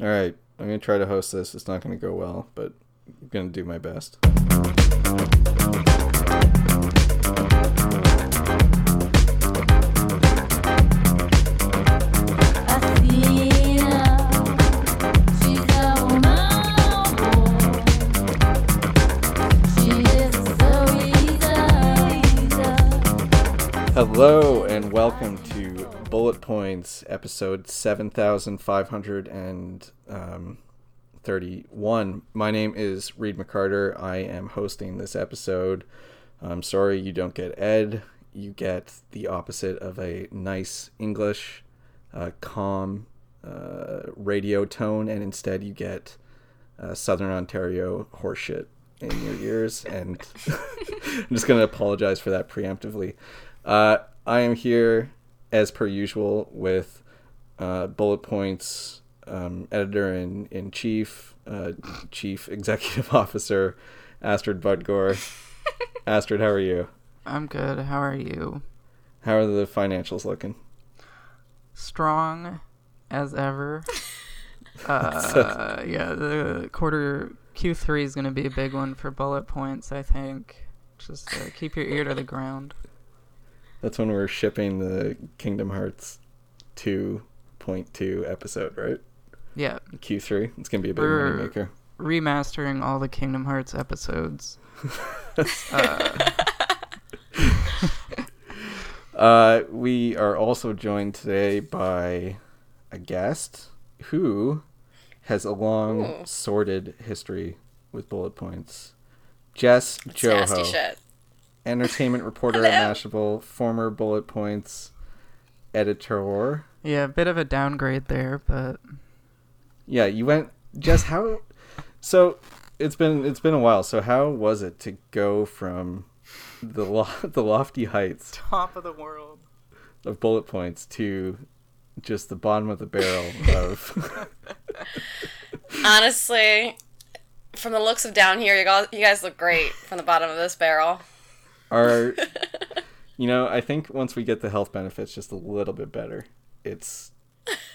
All right, I'm gonna try to host this. It's not gonna go well, but I'm gonna do my best. Hello and welcome to Bullet Points, episode seven thousand five hundred and um, thirty-one. My name is Reid McCarter. I am hosting this episode. I'm sorry you don't get Ed. You get the opposite of a nice English, uh, calm uh, radio tone, and instead you get uh, Southern Ontario horseshit in your ears. And I'm just going to apologize for that preemptively. Uh, I am here as per usual with uh, Bullet Points um, editor in, in chief, uh, chief executive officer, Astrid Budgor. Astrid, how are you? I'm good. How are you? How are the financials looking? Strong as ever. uh, yeah, the quarter Q3 is going to be a big one for bullet points, I think. Just uh, keep your ear to the ground. That's when we're shipping the Kingdom Hearts 2.2 episode, right? Yeah. Q3. It's going to be a big We're- moneymaker. Remastering all the Kingdom Hearts episodes. uh, Uh, we are also joined today by a guest who has a long, Ooh. sordid history with bullet points. Jess It's nasty Joho, shit. Entertainment reporter at Hello. Mashable, former bullet points editor. yeah, a bit of a downgrade there, but Yeah, you went Jess. How? So it's been it's been a while. So how was it to go from the lo- the lofty heights top of the world. of bullet points to just the bottom of the barrel of Honestly, from the looks of down here, you guys, you guys look great from the bottom of this barrel. Our you know i think once we get the health benefits just a little bit better it's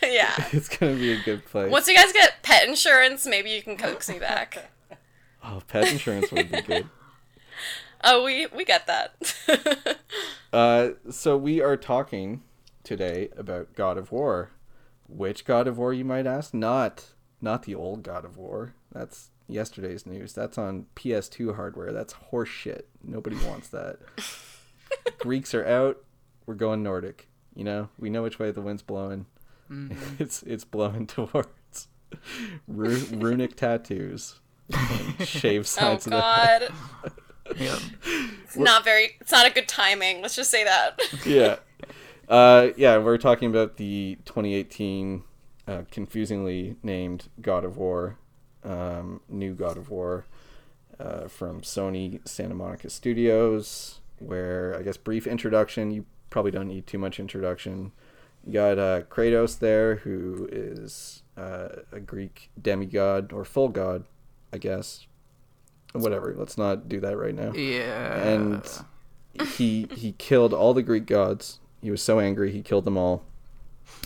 yeah. it's gonna be a good place Once you guys get pet insurance, maybe you can coax me back. oh pet insurance would be good Oh, we we get that. uh so we are talking today about god of war which god of war you might ask not not the old god of war that's yesterday's news. That's on ps2 hardware. That's horse shit nobody wants that. Greeks are out. We're going nordic. You know we know which way the wind's blowing. It's it's blowing towards ru- runic tattoos. And shaved oh sides of the God, Yeah. it's not very. It's not a good timing. Let's just say that. yeah. Uh, yeah, we're talking about the 2018 uh, confusingly named God of War, um, new God of War uh, from Sony Santa Monica Studios, where I guess brief introduction. You probably don't need too much introduction. You got uh, Kratos there, who is uh, a Greek demigod or full god, I guess. Whatever. Let's not do that right now Yeah. and he he killed all the Greek gods. He was so angry he killed them all.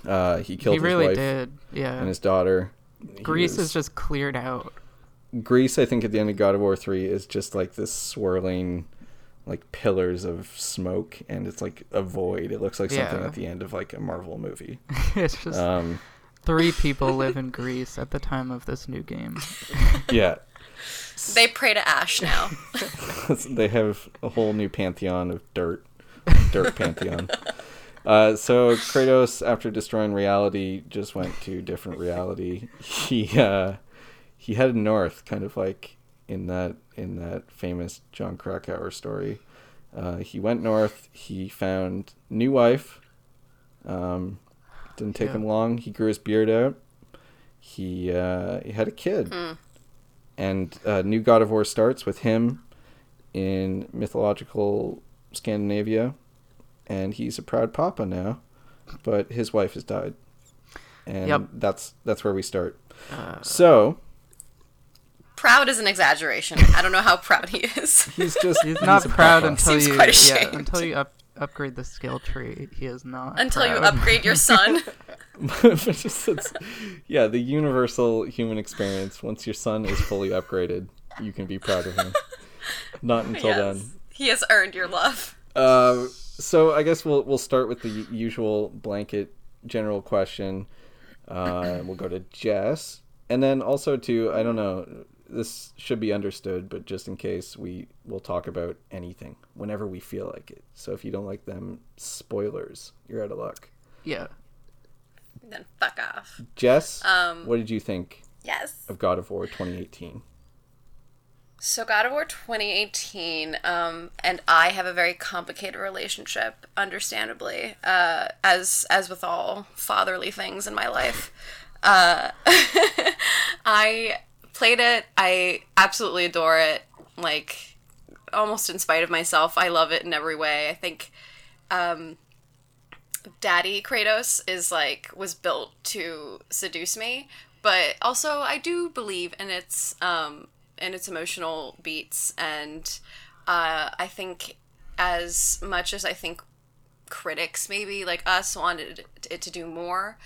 Uh, he killed he his really wife did. Yeah. and his daughter. He Greece was- is just cleared out. Greece. I think at the end of God of War three is just like this swirling, like pillars of smoke, and it's like a void. It looks like something Yeah. at the end of like a Marvel movie. it's just Um, three people live in Greece at the time of this new game. yeah, They pray to Ash now. they have a whole new pantheon of dirt, dirt pantheon. Uh, so Kratos, after destroying reality, just went to different reality. He uh, he headed north, kind of like in that in that famous Jon Krakauer story. Uh, he went north. He found new wife. Um, didn't take Yeah. him long. He grew his beard out. He uh, he had a kid, and uh, new God of War starts with him in mythological Scandinavia, and he's a proud papa now, but his wife has died, and Yep. that's that's where we start. Uh, So proud is an exaggeration. I don't know how proud he is. he's just He's not proud papa. until Seems you quite yeah until you up upgrade the skill tree, he is not. Until you upgrade your son. Just- it's- yeah, the universal human experience. Once your son is fully upgraded, you can be proud of him. Not until yes. then. He has earned your love. Uh, so I guess we'll we'll start with the usual blanket general question. Uh, we'll go to Jess, and then also to I don't know. This should be understood, but just in case, we will talk about anything whenever we feel like it. So if you don't like them, spoilers. You're out of luck. Yeah. Then fuck off. Jess, Um, what did you think Yes. of God of War 2018? So God of War 2018, um, and I have a very complicated relationship, understandably, uh, as as with all fatherly things in my life. Uh, I played it. I absolutely adore it. Like almost in spite of myself, I love it in every way. I think um, Daddy Kratos is like was built to seduce me, but also I do believe in its um in its emotional beats, and uh, I think as much as I think critics maybe like us wanted it to do more,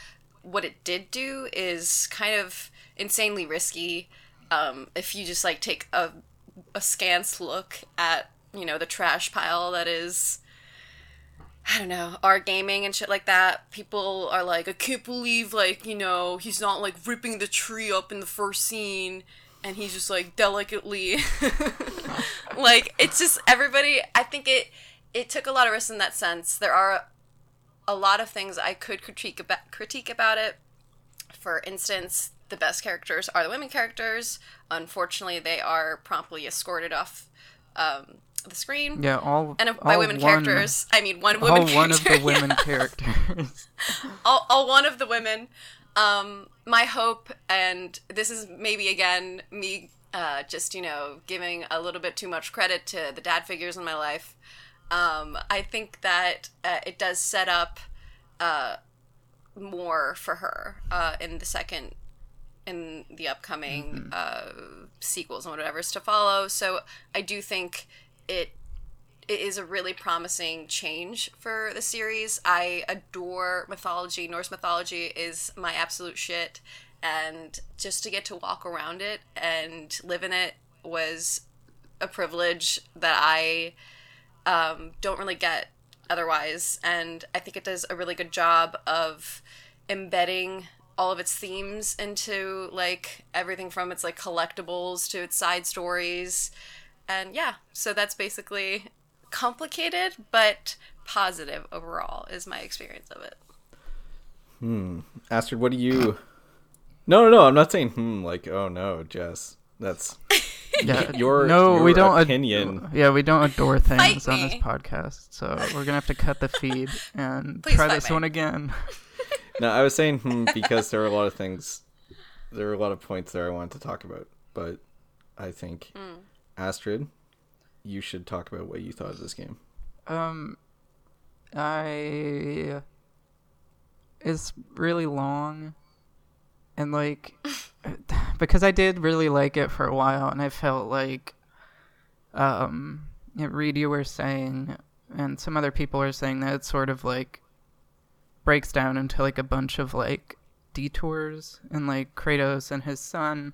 what it did do is kind of insanely risky. Um, if you just like take a a scant look at you know the trash pile that is I don't know, art gaming and shit like that. People are like, I can't believe, like, you know, he's not like ripping the tree up in the first scene and he's just like delicately. like, it's just everybody, I think it it took a lot of risks in that sense. There are a lot of things I could critique about, critique about it. For instance, the best characters are the women characters. Unfortunately, they are promptly escorted off um, the screen. Yeah, all And by all women one- characters, I mean one woman All one of the women characters. all, all one of the women. Um, my hope, and this is maybe again me uh, just you know giving a little bit too much credit to the dad figures in my life. Um, I think that uh, it does set up uh, more for her uh, in the second in the upcoming uh, sequels and whatever's to follow. So I do think it it is a really promising change for the series. I adore mythology. Norse mythology is my absolute shit. And just to get to walk around it and live in it was a privilege that I um, don't really get otherwise. And I think it does a really good job of embedding all of its themes into like everything from its like collectibles to its side stories. And yeah, so that's basically complicated but positive overall is my experience of it. Hmm. Astrid, what do you? No, no, no. I'm not saying hmm. Like, oh no, Jess. That's Yeah, your no, your we don't ad- opinion. yeah, we don't adore things on this podcast, so we're gonna have to cut the feed and Please try this me. one again. No, I was saying hmm because there are a lot of things. There are a lot of points there I wanted to talk about, but I think Hmm. Astrid, you should talk about what you thought of this game. Um, I it's really long, and like because I did really like it for a while, and I felt like, um, Reid, you were saying, and some other people were saying that it sort of like breaks down into like a bunch of like detours, and like Kratos and his son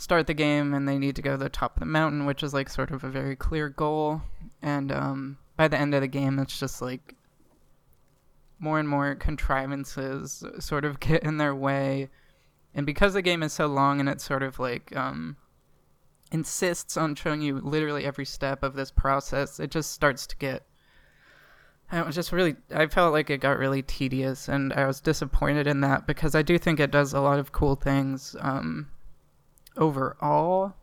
start the game and they need to go to the top of the mountain, which is like sort of a very clear goal. And um, by the end of the game, it's just like more and more contrivances sort of get in their way. And because the game is so long and it sort of like um, insists on showing you literally every step of this process, it just starts to get. I was just really, I felt like it got really tedious, and I was disappointed in that because I do think it does a lot of cool things. Um, overall,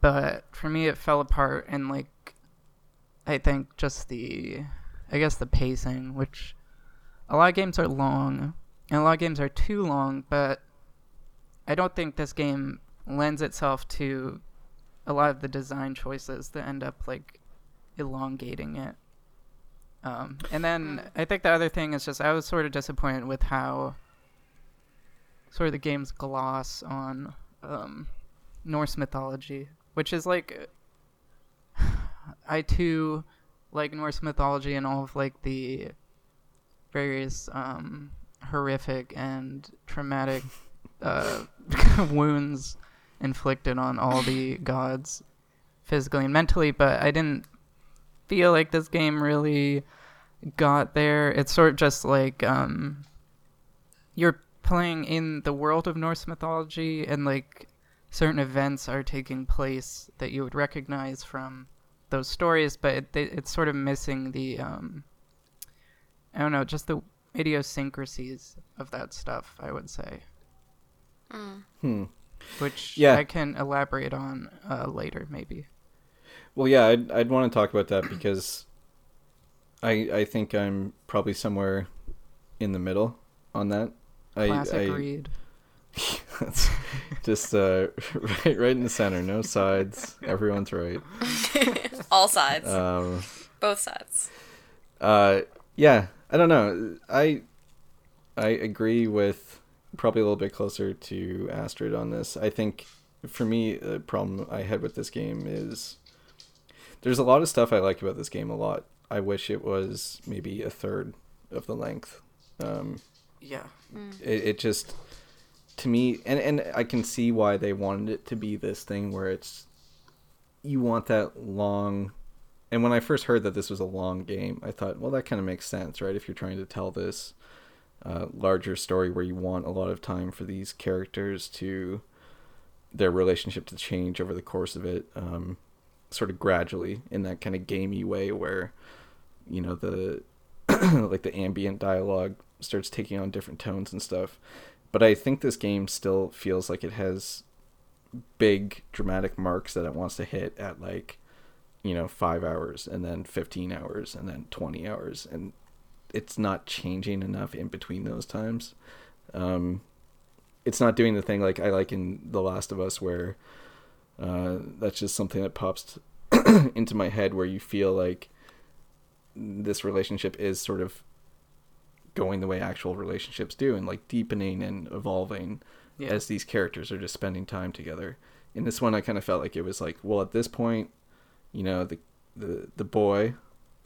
but for me it fell apart and like I think just the I guess the pacing, which a lot of games are long and a lot of games are too long, but I don't think this game lends itself to a lot of the design choices that end up like elongating it. Um, and then I think the other thing is just I was sort of disappointed with how sort of the game's gloss on um, Norse mythology, which is like I too like Norse mythology and all of like the various um, horrific and traumatic uh, wounds inflicted on all the gods physically and mentally, but I didn't feel like this game really got there. It's sort of just like um, you're playing in the world of Norse mythology, and like certain events are taking place that you would recognize from those stories, but it, it's sort of missing the um, I don't know, just the idiosyncrasies of that stuff. I would say. Mm. Hmm. Which Yeah. I can elaborate on uh, later, maybe. Well, yeah, I'd I'd want to talk about that because I I think I'm probably somewhere in the middle on that. I, Classic I read. That's just uh, right right in the center, no sides. Everyone's right. All sides, Um, both sides. uh, yeah, I don't know. I I agree with probably a little bit closer to Astrid on this. I think for me, the problem I had with this game is there's a lot of stuff I like about this game a lot. I wish it was maybe a third of the length. Um, Yeah. it, it just to me and and I can see why they wanted it to be this thing where it's you want that long and when I first heard that this was a long game, I thought, well, that kind of makes sense, right? If you're trying to tell this uh, larger story where you want a lot of time for these characters to their relationship to change over the course of it, um, sort of gradually in that kind of gamey way where you know the like the ambient dialogue starts taking on different tones and stuff. But I think this game still feels like it has big dramatic marks that it wants to hit at like you know 5 hours and then 15 hours and then 20 hours and it's not changing enough in between those times. Um it's not doing the thing like I like in The Last of Us where uh that's just something that pops into my head where you feel like this relationship is sort of going the way actual relationships do and like deepening and evolving Yeah. as these characters are just spending time together. In this one I kind of felt like it was like, well at this point, you know, the the the boy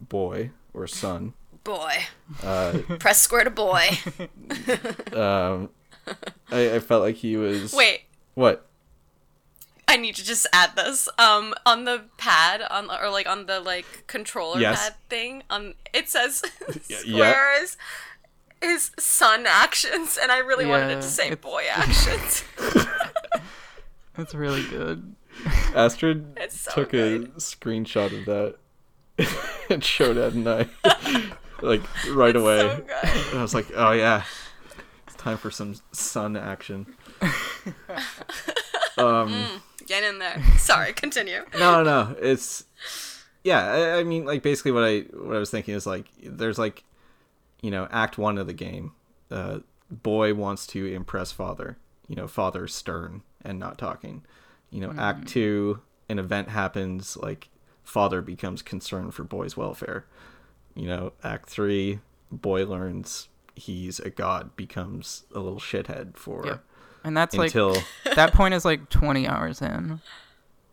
boy or son Boy, uh press square to boy. um I, I felt like he was Wait, what? I need to just add this. Um, on the pad, on or like on the like controller Yes. pad thing, um, it says Yeah, square is is son actions, and I really wanted it to say boy actions. That's really good. Astrid so took good. a screenshot of that and showed Ed and I like right away. so good. And I was like, oh yeah, it's time for some sun action. um, Get in there. Sorry, continue. no, no, it's yeah. I, I mean, like basically what I what I was thinking is like there's like you know Act One of the game. Uh, boy wants to impress father. You know, father stern and not talking. You know, Act Two, an event happens like father becomes concerned for boy's welfare. You know, Act Three, boy learns he's a god, becomes a little shithead for Yep. And that's like until that point is like 20 hours in.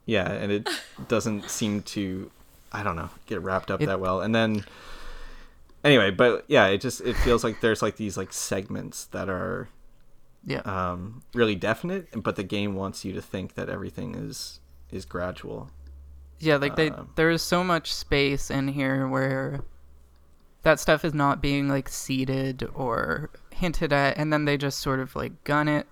yeah, and it doesn't seem to I don't know get wrapped up It- that well. And then anyway, but yeah, it just it feels like there's like these like segments that are Yeah. um really definite, but the game wants you to think that everything is is gradual. Yeah, like they Um, there is so much space in here where that stuff is not being like seeded or hinted at and then they just sort of like gun it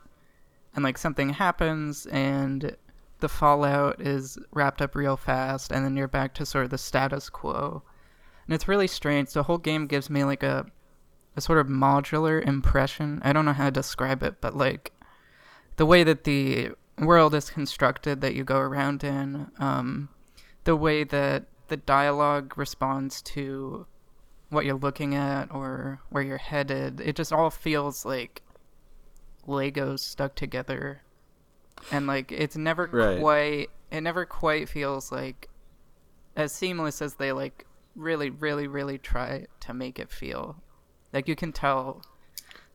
and like something happens and the fallout is wrapped up real fast and then you're back to sort of the status quo. And it's really strange. The whole game gives me like a a sort of modular impression. I don't know how to describe it, but like the way that the world is constructed that you go around in, um, the way that the dialogue responds to what you're looking at or where you're headed, it just all feels like Legos stuck together. And like it's never Right. quite it never quite feels like as seamless as they like really really really try to make it feel. Like you can tell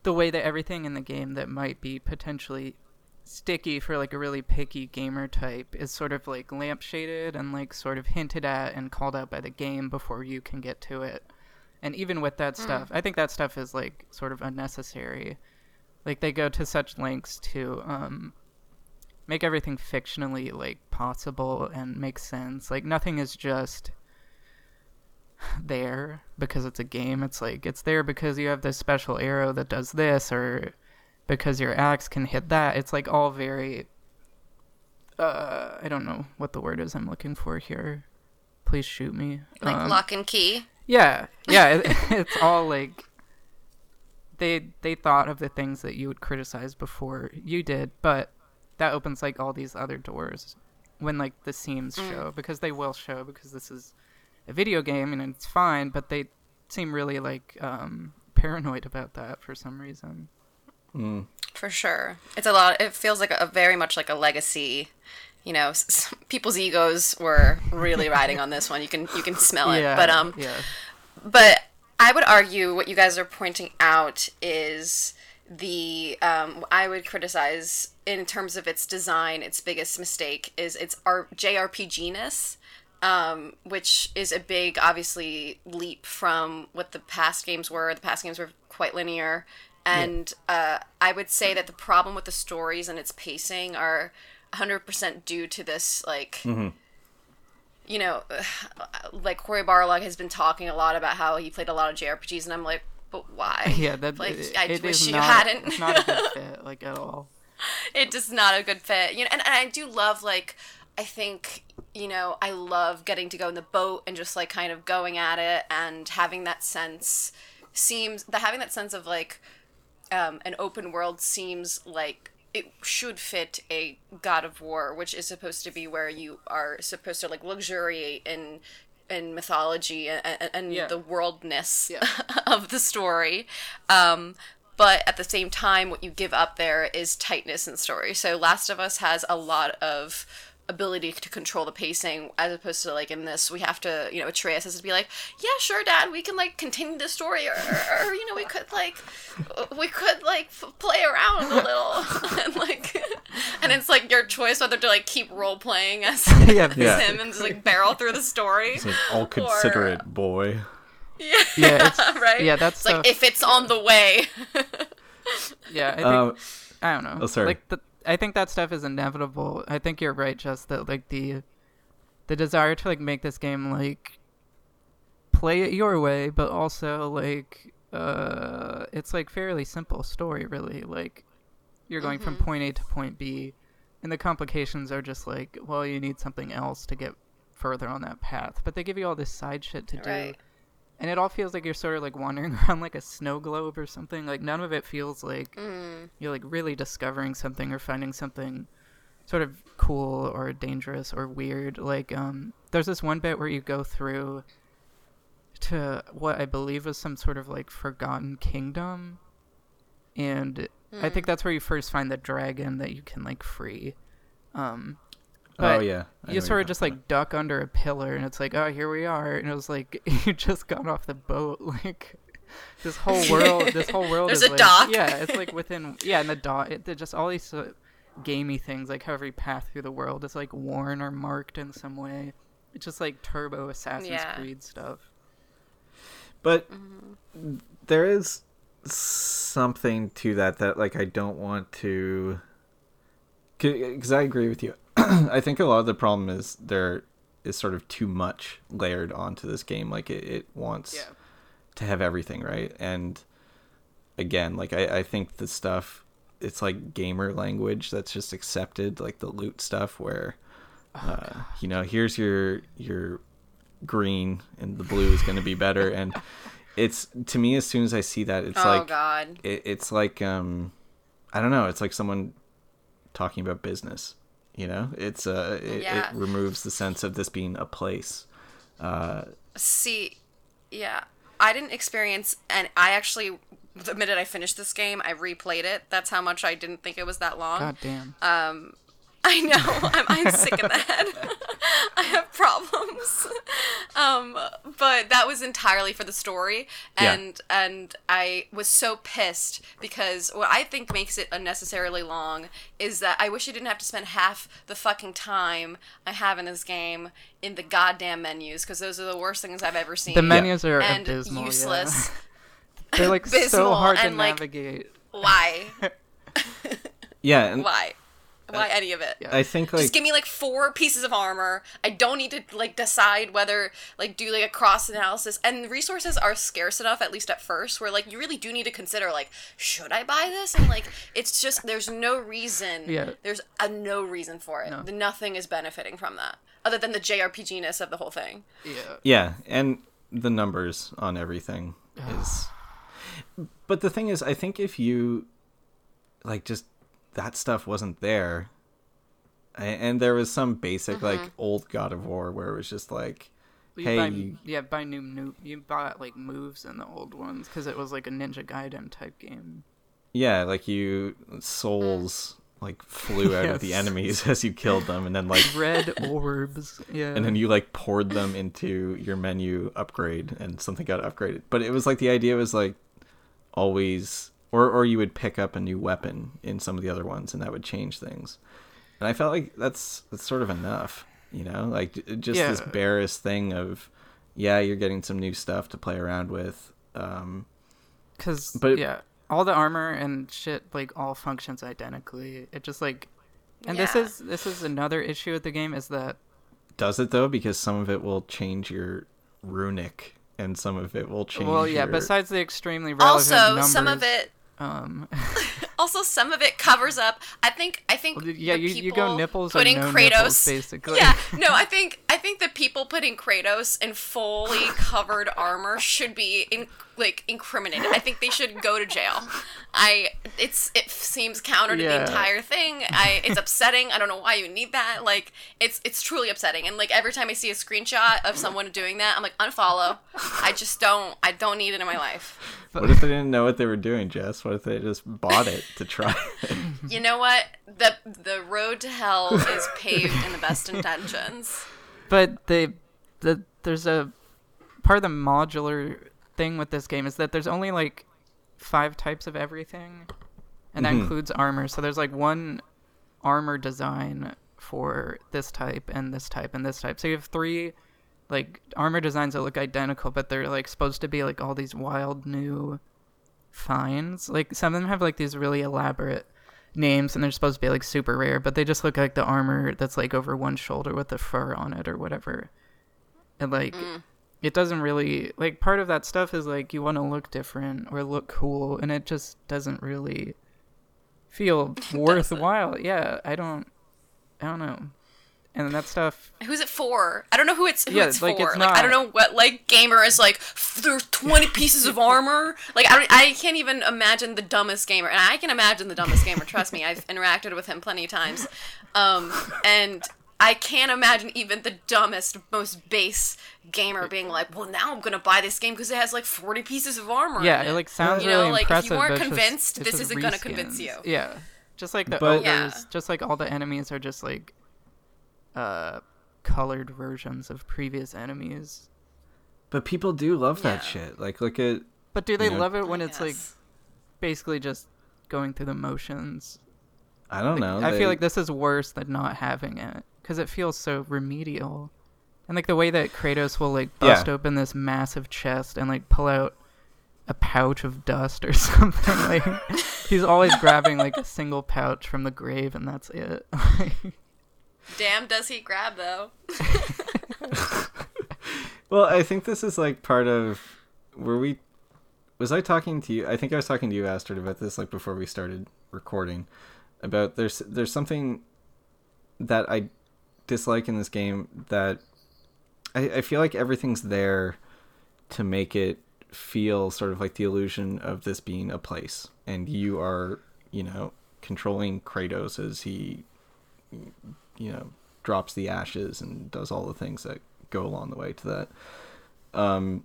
the way that everything in the game that might be potentially sticky for like a really picky gamer type is sort of like lampshaded and like sort of hinted at and called out by the game before you can get to it. And even with that stuff, I think that stuff is like sort of unnecessary. Like they go to such lengths to um make everything fictionally like possible and make sense. Like nothing is just there because it's a game. It's like it's there because you have this special arrow that does this or because your axe can hit that. It's like all very uh I don't know what the word is I'm looking for here. Please shoot me. Like Um, lock and key. yeah, yeah. It, it's all like they they thought of the things that you would criticize before you did, but that opens like all these other doors when like the seams show because they will show because this is a video game and it's fine, but they seem really like um, paranoid about that for some reason. For sure. It's a lot. It feels like a, very much like a legacy. You know, s- s- people's egos were really riding on this one. You can you can smell it. yeah, But um, yeah, but I would argue what you guys are pointing out is the um, I would criticize in terms of its design. Its biggest mistake is its R- JRPG-ness, um, which is a big, obviously, leap from what the past games were. The past games were quite linear, and uh, I would say that the problem with the stories and its pacing are 100% due to this like you know, like Cory Barlog has been talking a lot about how he played a lot of JRPGs, and I'm like, but why? yeah. That like it, I it wish you not, hadn't. It's not a good fit, like at all. it is just not a good fit, you know. And, and I do love like I think you know I love getting to go in the boat and just like kind of going at it and having that sense seems the having that sense of like um, an open world seems like it should fit a God of War, which is supposed to be where you are supposed to like luxuriate in in mythology and, and, and Yeah. the worldness Yeah. of the story. Um, but at the same time, what you give up there is tightness in story. So Last of Us has a lot of ability to control the pacing as opposed to like in this we have to you know Atreus has to be like yeah sure dad we can like continue the story or, or, or, you know we could like we could like f- play around a little and like and it's like your choice whether to like keep role playing as, Yeah, as Yeah. him and just like barrel through the story It's like, I'll consider Or- it, boy. yeah, Yeah, it's- right yeah, that's it's like if it's on the way Yeah, I think Um, I don't know. Oh, sorry. Like the, I think that stuff is inevitable. I think you're right, just that like the the desire to like make this game like play it your way, but also like uh it's like fairly simple story really. Like you're going from point A to point B and the complications are just like, well, you need something else to get further on that path. But they give you all this side shit to do right and it all feels like you're sort of like wandering around like a snow globe or something. Like none of it feels like you're like really discovering something or finding something sort of cool or dangerous or weird. Like um, there's this one bit where you go through to what I believe was some sort of like forgotten kingdom, and I think that's where you first find the dragon that you can like free. Um, oh yeah. I you sort of just talking like duck under a pillar and it's like oh here we are and it was like you just got off the boat like this whole world this whole world There's is a like, dock. yeah it's like within yeah and the dock it, just all these uh, gamey things like how every path through the world is like worn or marked in some way it's just like turbo assassin's Yeah. creed stuff But Mm-hmm. there is something to that that like I don't want to because I agree with you. I think a lot of the problem is there is sort of too much layered onto this game. Like it, it wants Yeah. to have everything right, and again, like I, I think the stuff it's like gamer language that's just accepted, like the loot stuff where. uh, you know, here's your your green and the blue is going to be better and it's to me as soon as i see that it's oh like god it, it's like um i don't know it's like someone talking about business you know it's uh it, Yeah. it removes the sense of this being a place uh See, yeah, I didn't experience, and I actually, the minute I finished this game, I replayed it. That's how much I didn't think it was that long. god damn I know. I'm, I'm sick in the head. I have problems. Um, but that was entirely for the story, Yeah. and and I was so pissed because what I think makes it unnecessarily long is that I wish I didn't have to spend half the fucking time I have in this game in the goddamn menus because those are the worst things I've ever seen. The menus are and abysmal. useless. Yeah. They're like so Abysmal hard to and, like, navigate. Why? Yeah, and Why? Why any of it? Yeah. I think like Just give me like four pieces of armor. I don't need to like decide whether like do like a cross analysis. And resources are scarce enough, at least at first, where like you really do need to consider like should I buy this? And like it's just there's no reason. Yeah. There's a no reason for it. No. Nothing is benefiting from that other than the JRPG ness of the whole thing. Yeah. Yeah, and the numbers on everything is. But the thing is, I think if you, like, just that stuff wasn't there, and there was some basic mm-hmm. like old God of War where it was just like, hey, buy, you, yeah, buy new, new. You bought like moves in the old ones because it was like a Ninja Gaiden type game. yeah, like you souls mm. like flew out of the enemies as you killed them, and then like. Red orbs. Yeah. And then you like poured them into your menu upgrade, and something got upgraded. But it was like the idea was like always or or you would pick up a new weapon in some of the other ones and that would change things and i felt like that's that's sort of enough you know like j- just this Yeah. barest thing of yeah you're getting some new stuff to play around with um Because But- yeah, all the armor and shit like all functions identically. It just like, and this is this is another issue with the game is that does it though because some of it will change your runic and some of it will change well yeah. your- Besides the extremely relevant Also, numbers, some of it um, also some of it covers up i think i think Well, yeah, the you- you go nipples or putting no kratos nipples, basically. yeah no i think i think the people putting kratos in fully covered armor should be in like incriminated. I think they should go to jail. I it's it seems counter to the entire thing. I it's upsetting. I don't know why you need that. Like it's it's truly upsetting. And like every time i see a screenshot of someone doing that i'm like unfollow. I just don't i don't need it in my life. What if they didn't know what they were doing jess? What if they just bought it to try? It You know what? The the road to hell is paved in the best intentions. but the the there's a part of the modular thing with this game is that there's only like five types of everything and that Mhm. includes armor. So there's like one armor design for this type and this type and this type. So you have three like armor designs that look identical but they're like supposed to be like all these wild new finds. Like some of them have like these really elaborate names and they're supposed to be like super rare but they just look like the armor that's like over one shoulder with the fur on it or whatever. And like it doesn't really like part of that stuff is like you want to look different or look cool and it just doesn't really feel worthwhile yeah i don't i don't know and that stuff Who's it for? I don't know who it's who Yeah, it's like, for. it's like I don't know what like gamer is like. There's 20 pieces of armor. Like I I can't even imagine the dumbest gamer, and I can imagine the dumbest gamer. Trust me, I've interacted with him plenty of times, um, and. I can't imagine even the dumbest, most base gamer being like, "Well, now I'm gonna buy this game because it has like 40 pieces of armor." yeah it it." like sounds You really know, like, if you weren't but it's just- convinced, this isn't gonna convince you. yeah just like the But- ogres Yeah. just like all the enemies are just like uh colored versions of previous enemies but people do love that Yeah. shit like look at but do they know- love it when it's like basically just going through the motions i don't know I they- feel like this is worse than not having it because it feels so remedial, and like the way that Kratos will like bust Yeah. open this massive chest and like pull out a pouch of dust or something. like he's always grabbing like a single pouch from the grave, and that's it. Damn, does he grab though? Well, I think this is like part of were we was I talking to you? I think I was talking to you, Astrid, about this like before we started recording. About there's there's something that I dislike in this game that I, I feel like everything's there to make it feel sort of like the illusion of this being a place, and you are you know controlling Kratos as he you know drops the ashes and does all the things that go along the way to that. Um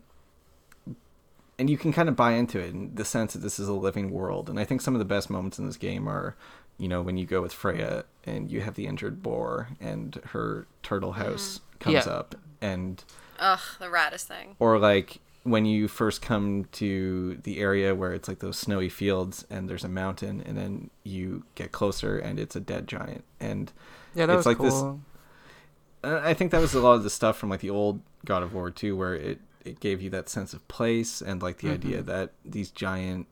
and you can kind of buy into it in the sense that this is a living world. And i think some of the best moments in this game are you know when you go with Freya and you have the injured boar and her turtle house comes Yeah. up and Ugh, the raddest thing. or like when you first come to the area where it's like those snowy fields and there's a mountain and then you get closer and it's a dead giant and Yeah, that It's was like this- cool. uh, I think that was a lot of the stuff from like the old God of War too, where it it gave you that sense of place and like the idea that these giant,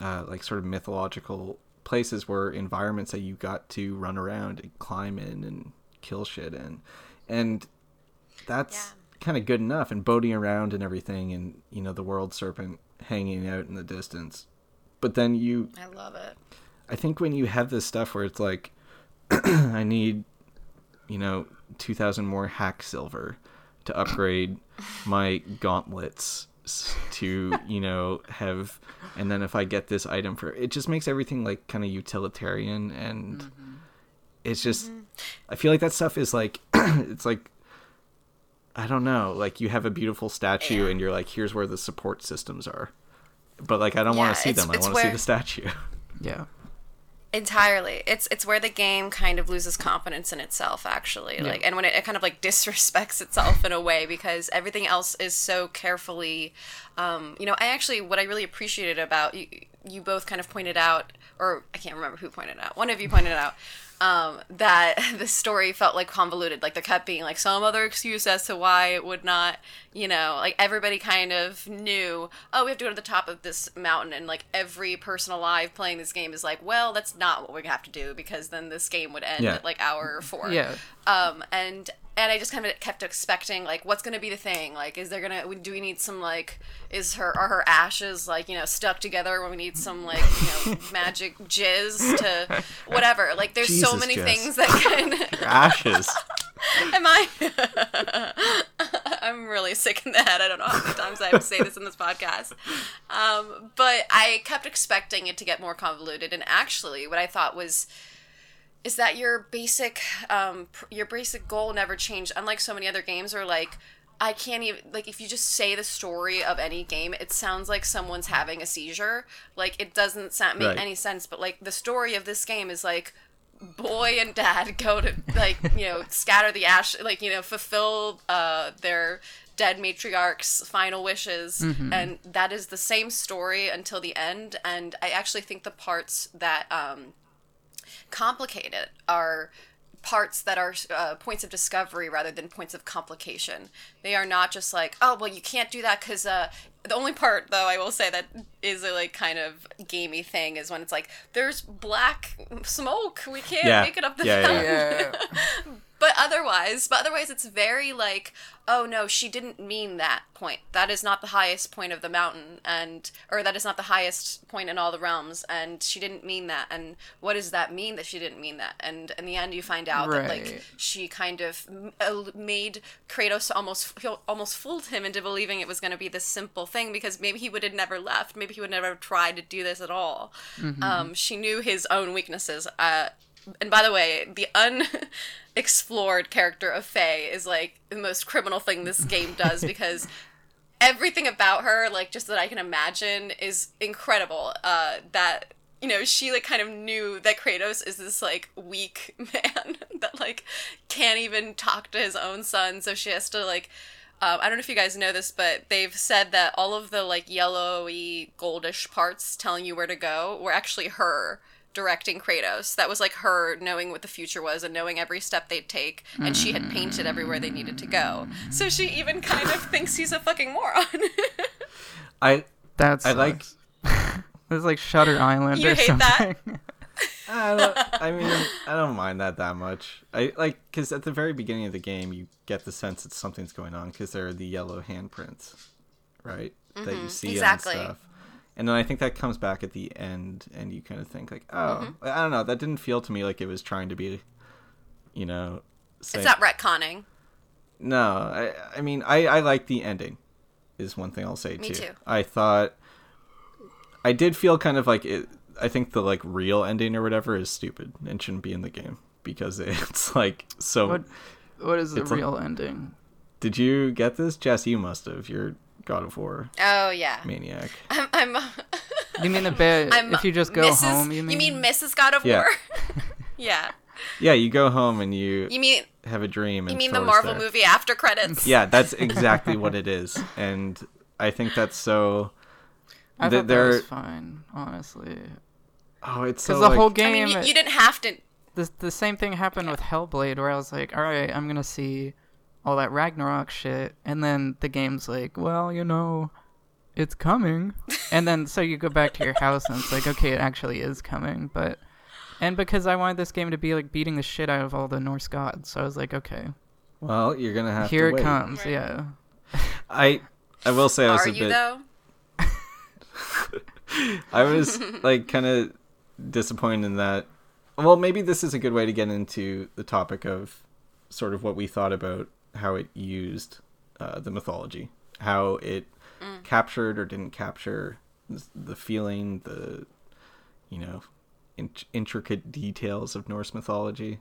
uh, like sort of mythological places were environments that you got to run around and climb in and kill shit in, and that's Yeah. kind of good enough. And boating around and everything, and you know the world serpent hanging out in the distance, but then you I love it. I think when you have this stuff where it's like, I need, you know, 2,000 more hack silver to upgrade my gauntlets to, you know, have, and then if I get this item for, it just makes everything like kind of utilitarian and mm-hmm. it's just, mm-hmm. I feel like that stuff is like, it's like, I don't know, like you have a beautiful statue Yeah. and you're like, here's where the support systems are. But like, I don't want to see them. I want to see the statue. Yeah. Entirely. It's it's where the game kind of loses confidence in itself actually. Like and when it, it kind of like disrespects itself in a way because everything else is so carefully um, you know, I actually what I really appreciated about you you both kind of pointed out or I can't remember who pointed out. One of you pointed out um, that the story felt like convoluted. Like there kept being like some other excuse as to why it would not, you know, like everybody kind of knew, oh, we have to go to the top of this mountain. And like every person alive playing this game is like, well, that's not what we have to do because then this game would end Yeah. at like hour four. Yeah. Um, and and I just kind of kept expecting like what's gonna be the thing? Like is there gonna do we need some like is her are her ashes like you know stuck together when we need some like you know magic jizz to whatever? Like there's so many things that can Ashes. am I? I'm really sick in the head. I don't know how many times I have to say this in this podcast. Um, but I kept expecting it to get more convoluted. And actually what I thought was is that your basic um your basic goal never changed unlike so many other games or like i can't even like if you just say the story of any game it sounds like someone's having a seizure. Like it doesn't sound, make Right. any sense but like the story of this game is like boy and dad go to like you know scatter the ash like you know fulfill uh their dead matriarch's final wishes. And that is the same story until the end. And i actually think the parts that um complicated are parts that are uh, points of discovery rather than points of complication. They are not just like, oh, well, you can't do that because uh, the only part, though, I will say that is a like kind of gamey thing is when it's like, there's black smoke, we can't Yeah. make it up the Yeah, yeah, mountain. Yeah. But otherwise, but otherwise, it's very like, oh no, she didn't mean that point. That is not the highest point of the mountain, and or that is not the highest point in all the realms, and she didn't mean that. And what does that mean that she didn't mean that? And in the end, you find out that like she kind of uh, made Kratos almost almost fooled him into believing it was going to be this simple thing because maybe he would have never left, maybe he would never have tried to do this at all. Um, she knew his own weaknesses. Uh, and by the way, the unexplored character of Faye is like the most criminal thing this game does because everything about her, like just that I can imagine, is incredible. Uh, that you know, she like kind of knew that Kratos is this like weak man that like can't even talk to his own son, so she has to like. Um, I don't know if you guys know this, but they've said that all of the like yellowy, goldish parts telling you where to go were actually her directing Kratos. That was like her knowing what the future was and knowing every step they'd take, and she had mm-hmm. painted everywhere they needed to go. So she even kind of thinks he's a fucking moron. I That's I like It's like Shutter Island You or hate that? something. I, don't, I mean I don't mind that that much. I like because at the very beginning of the game you get the sense that something's going on because there are the yellow handprints, right? That you mm-hmm. see exactly. and stuff. And then I think that comes back at the end, and you kind of think like, oh, mm-hmm. I don't know. That didn't feel to me like it was trying to be, you know, say, it's not retconning. No, I I mean I I like the ending. Is one thing I'll say Me too. too. I thought I did feel kind of like it. I think the like real ending or whatever is stupid and shouldn't be in the game because it's like so. What what is the It's like- real ending? Did you get this, Jess? You must have. You're God of War Oh yeah. maniac. I'm I'm uh, You mean the bit I'm if you just go Mrs. home? You mean, Mrs. God of Yeah. War? yeah. Yeah, you go home and you, You mean have a dream. And you mean the Marvel there. movie after credits? Yeah, that's exactly what it is, and I think that's so. I th- thought that was fine, honestly. Oh, it's Because so the like, whole I game, mean, you, you didn't have to. the the same thing happened with Hellblade, where I was like, all right, I'm gonna see all that Ragnarok shit, and then the game's like, well, you know, it's coming, and then so you go back to your house and it's like, okay, it actually is coming, but. And because I wanted this game to be like beating the shit out of all the Norse gods, so I was like, okay, Well, you're gonna have here to it wait. comes. Right. Yeah. I I will say I was Are a you bit. though? I was like kind of disappointed in that. Well, maybe this is a good way to get into the topic of sort of what we thought about how it used uh, the mythology, how it captured or didn't capture the feeling, the you know in- intricate details of Norse mythology.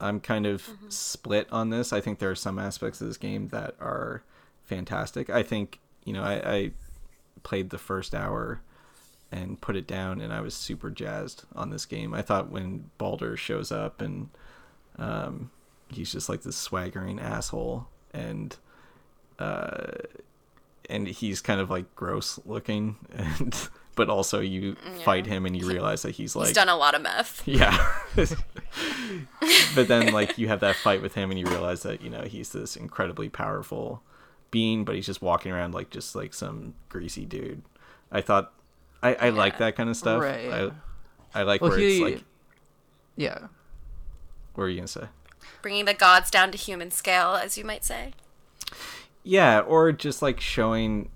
I'm kind of split on this. I think there are some aspects of this game that are fantastic. I think you know I, I played the first hour and put it down and I was super jazzed on this game. I thought when Balder shows up and um, he's just like this swaggering asshole and uh, and he's kind of like gross looking and but also you fight him and you realize that he's like He's done a lot of meth. yeah. but then like you have that fight with him and you realize that, you know, he's this incredibly powerful being, but he's just walking around like just like some greasy dude. I thought I, I like that kind of stuff. Right. I I like Well, where he, it's like yeah. what were you gonna say? Bringing the gods down to human scale, as you might say. Yeah, or just like showing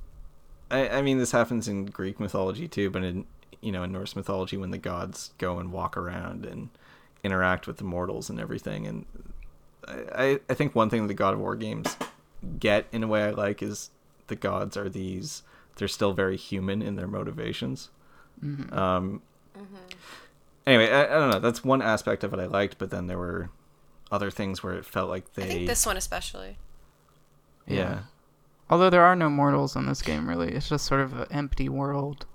I, I mean this happens in Greek mythology too, but in you know, in Norse mythology when the gods go and walk around and interact with the mortals and everything and I, I think one thing the God of War games get in a way I like is the gods are these they're still very human in their motivations. Um anyway, I, I don't know, that's one aspect of it I liked, but then there were other things where it felt like they I think this one especially. yeah. Although there are no mortals in this game, really, it's just sort of an empty world.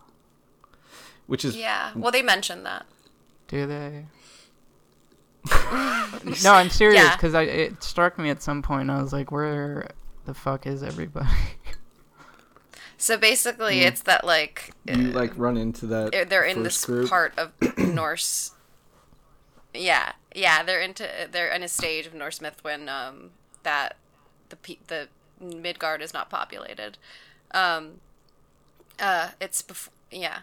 Which is Yeah. Well, they mentioned that. Do they? no, I'm serious because I it struck me at some point. I was like, where the fuck is everybody? So basically, it's that like you uh, like run into that they're, they're in first this group. part of Norse. Yeah, yeah, they're into they're in a stage of Norse myth when um that the the Midgard is not populated. Um, uh, it's before yeah,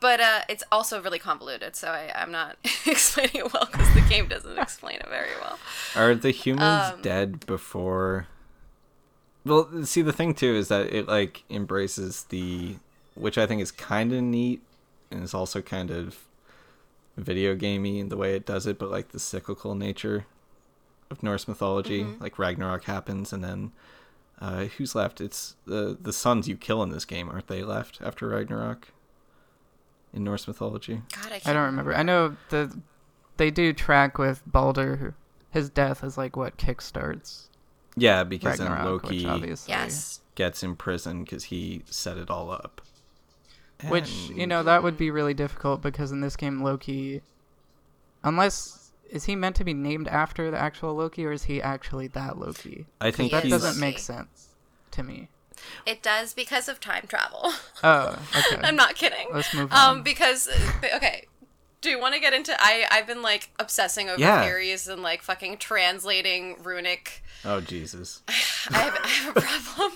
but uh, it's also really convoluted. So I I'm not explaining it well because the game doesn't explain it very well. Are the humans Um, dead before? Well, see, the thing too is that it like embraces the, which I think is kind of neat, and is also kind of video gamey in the way it does it, but like the cyclical nature of Norse mythology. Mm-hmm. Like Ragnarok happens, and then uh, who's left? It's the the sons you kill in this game, aren't they left after Ragnarok? In Norse mythology. God, I, can't I don't remember. I know the they do track with Balder. His death is like what kickstarts Yeah, because Ragnarok, then Loki which obviously, Yes. gets imprisoned because he set it all up. Which you know that would be really difficult because in this game Loki, unless is he meant to be named after the actual Loki or is he actually that Loki? I think That he's, doesn't make sense to me. It does because of time travel. Oh, okay. I'm not kidding. Let's move Um, because okay, do you want to get into? I I've been like obsessing over Yeah. theories and like fucking translating runic. Oh Jesus! I have, I have a problem.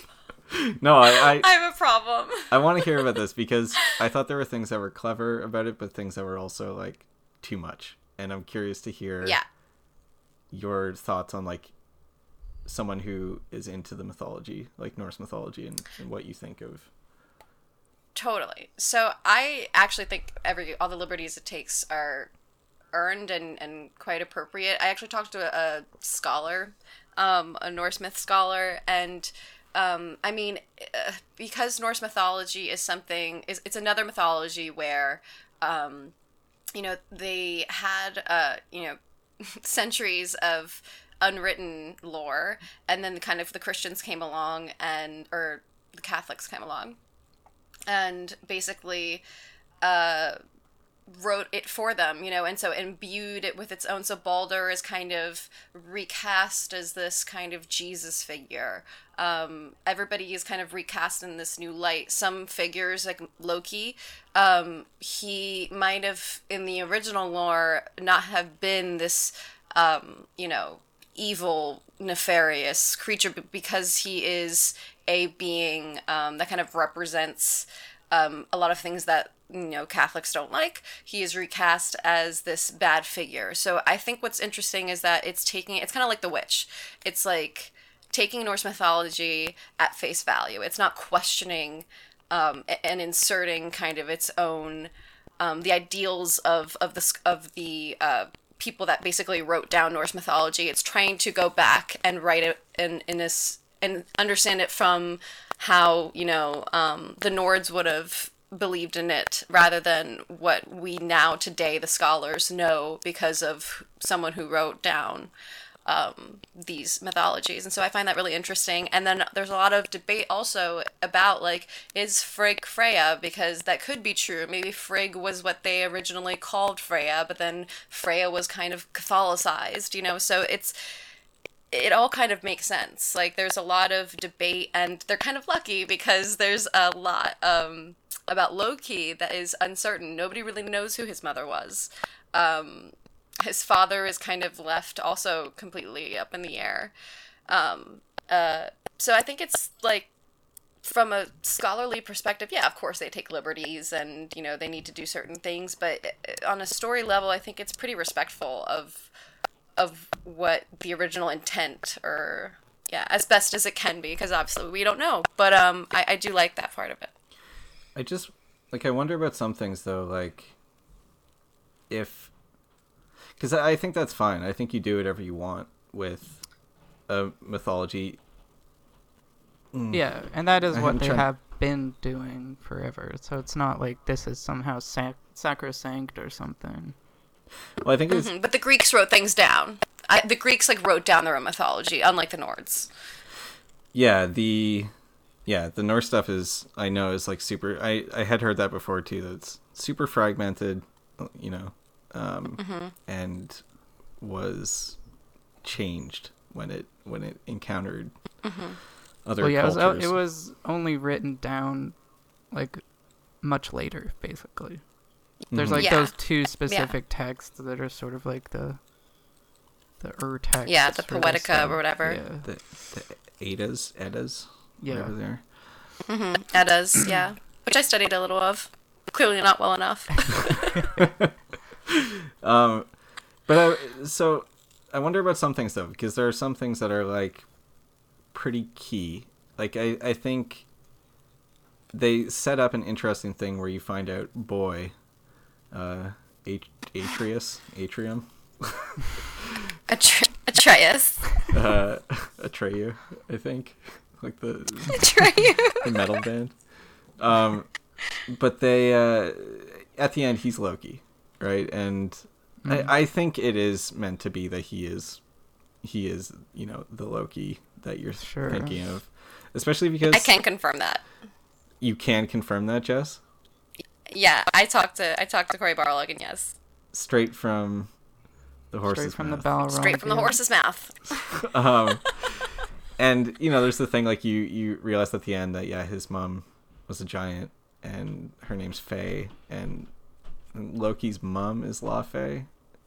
No, I I, I have a problem. I want to hear about this because I thought there were things that were clever about it, but things that were also like too much. And I'm curious to hear Yeah. your thoughts on like someone who is into the mythology, like Norse mythology, and, and what you think of. Totally. So I actually think every all the liberties it takes are earned and, and quite appropriate. I actually talked to a, a scholar, um, a Norse myth scholar, and um, I mean, uh, because Norse mythology is something is it's another mythology where, um, you know, they had uh, you know, centuries of unwritten lore, and then kind of the Christians came along and or the Catholics came along. And basically uh, wrote it for them, you know, and so imbued it with its own. So Balder is kind of recast as this kind of Jesus figure. Um, everybody is kind of recast in this new light. Some figures, like Loki, um, he might have, in the original lore, not have been this, um, you know, evil, nefarious creature because he is a being um, that kind of represents um, a lot of things that you know Catholics don't like. He is recast as this bad figure. So I think what's interesting is that it's taking it's kind of like the witch. It's like taking Norse mythology at face value. It's not questioning um, and inserting kind of its own um, the ideals of of the of the uh, people that basically wrote down Norse mythology. It's trying to go back and write it in in this and understand it from how you know um, the Nords would have believed in it rather than what we now today the scholars know because of someone who wrote down um, these mythologies. And so i find that really interesting. And then there's a lot of debate also about like is frigg freya because that could be true. Maybe frigg was what they originally called freya but then freya was kind of catholicized you know? So it's it all kind of makes sense. Like there's a lot of debate and they're kind of lucky because there's a lot um, about loki that is uncertain nobody really knows who his mother was um, his father is kind of left also completely up in the air. Um, uh, so I think it's like from a scholarly perspective, yeah, of course they take liberties and you know they need to do certain things, but uh, on a story level, I think it's pretty respectful of of what the original intent or yeah, as best as it can be, because obviously we don't know. But um, I, I do like that part of it. I just like I wonder about some things though, like if because I think that's fine. I think you do whatever you want with a mythology. Mm. Yeah, and that is what they trying... have been doing forever. So it's not like this is somehow sac- sacrosanct or something. Well, I think it's... Mm-hmm. But the Greeks wrote things down. I, the Greeks like wrote down their own mythology, unlike the Nords. Yeah, the yeah the Norse stuff is I know is like super. I I had heard that before too. That's super fragmented. You know, um, mm-hmm. and was changed when it when it encountered mm-hmm. other well, yeah, cultures. It was, it was only written down like much later, basically. There's mm-hmm. like yeah. those two specific yeah. texts that are sort of like the the Ur text. Yeah, the Poetica or whatever. Yeah. The, the Eddas, Eddas, yeah. whatever they're. Mm-hmm. Eddas, yeah, which I studied a little of. Clearly not well enough. um, but I, so I wonder about some things though, because there are some things that are like pretty key. Like I, I think they set up an interesting thing where you find out boy, uh, Atreus, Atrium, Atre- Atreus, uh, Atreyu, I think, like the the metal band. Um, but they uh, at the end he's Loki, right? And mm-hmm. I, I think it is meant to be that he is he is you know the Loki that you're sure. thinking of, especially because I can confirm that. You can confirm that, Jess. Yeah, I talked to I talked to Cory Barlog, and yes, straight from the horse's straight from mouth. the Balrog, straight from the horse's mouth. um, and you know, there's the thing like you you realize at the end that yeah, his mom was a giant, and her name's Faye, and Loki's mom is Laufey.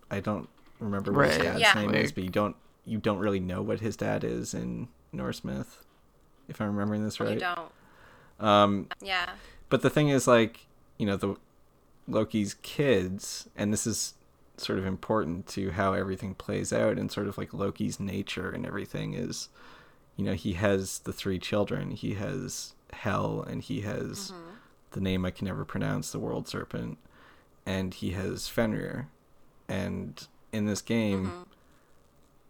I don't remember what right. his dad's yeah. name is, but you don't you don't really know what his dad is in Norse myth, if I'm remembering this right. You don't. Um, yeah. But the thing is, like, you know, the Loki's kids, and this is sort of important to how everything plays out, and sort of like Loki's nature and everything is, you know, he has the three children. He has Hel, and he has mm-hmm. the name I can never pronounce, the World Serpent and he has Fenrir. And in this game, mm-hmm.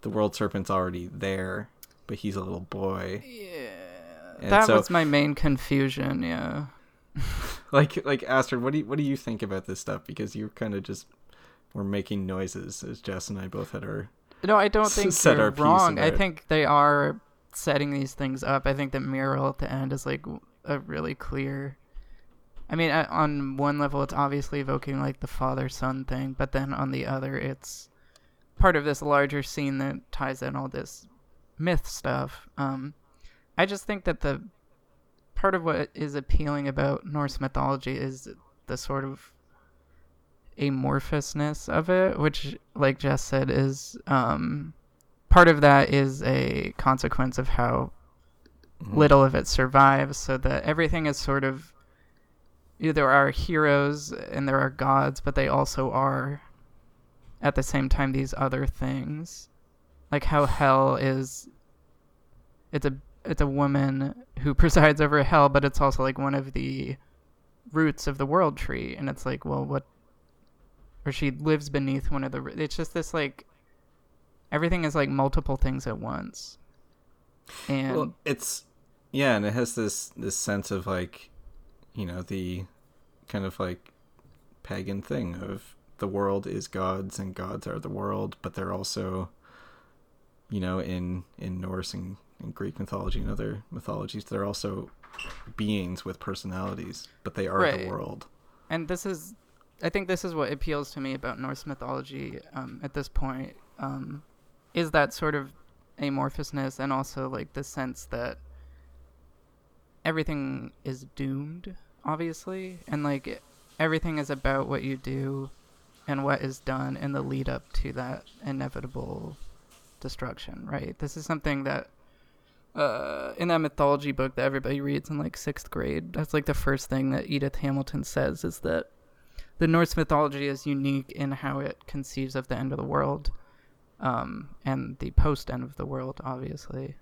the World Serpent's already there, but he's a little boy. Yeah. And that so, was my main confusion, yeah. like like Astrid, what do you what do you think about this stuff? Because you kind of just were making noises as Jess and I both had our No, I don't think set they're wrong. I think they are setting these things up. I think that mural at the end is like a really clear I mean, uh, on one level, it's obviously evoking like the father son thing, but then on the other, it's part of this larger scene that ties in all this myth stuff. Um, I just think that the part of what is appealing about Norse mythology is the sort of amorphousness of it, which, like Jess said, is um, part of that is a consequence of how mm-hmm. little of it survives, so that everything is sort of. You know, there are heroes and there are gods, but they also are, at the same time, these other things. Like how hell is. It's a it's a woman who presides over hell, but it's also like one of the roots of the world tree, and it's like, well, what? Or she lives beneath one of the. It's just this like. Everything is like multiple things at once, and Well, it's yeah, and it has this this sense of like, you know, the kind of like pagan thing of the world is gods and gods are the world, but they're also, you know, in in Norse and, and Greek mythology and other mythologies, they're also beings with personalities, but they are Right. the world. and this is i think this is what appeals to me about norse mythology um, at this point um, is that sort of amorphousness and also like the sense that everything is doomed obviously and like everything is about what you do and what is done in the lead up to that inevitable destruction right? This is something that uh, in that mythology book that everybody reads in like sixth grade, that's like the first thing that Edith Hamilton says is that the Norse mythology is unique in how it conceives of the end of the world, um, and the post end of the world, obviously.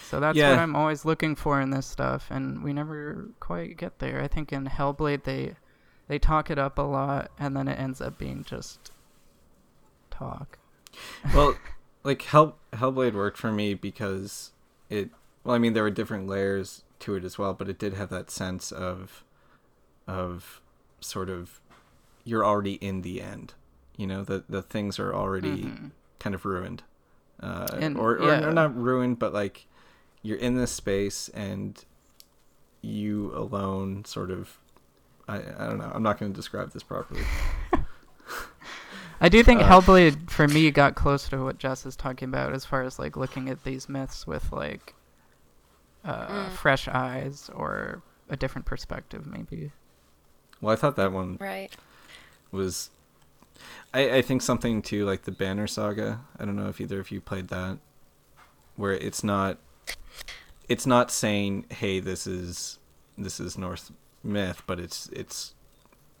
So that's Yeah. what I'm always looking for in this stuff, and we never quite get there. I think in Hellblade they they talk it up a lot, and then it ends up being just talk. well, like Hell Hellblade worked for me because it. Well, I mean, there were different layers to it as well, but it did have that sense of, of, sort of, you're already in the end. You know, the the things are already Mhm. kind of ruined, uh, And- or or yeah. not ruined, but like you're in this space and you alone sort of. I, I don't know. I'm not going to describe this properly. I do think Uh, Hellblade for me got closer to what Jess is talking about as far as like looking at these myths with like uh, Mm. fresh eyes or a different perspective, maybe. Well, I thought that one Right. was I, I think something to like the Banner Saga. I don't know if either of you played that, where it's not it's not saying, "Hey, this is this is Norse myth," but it's it's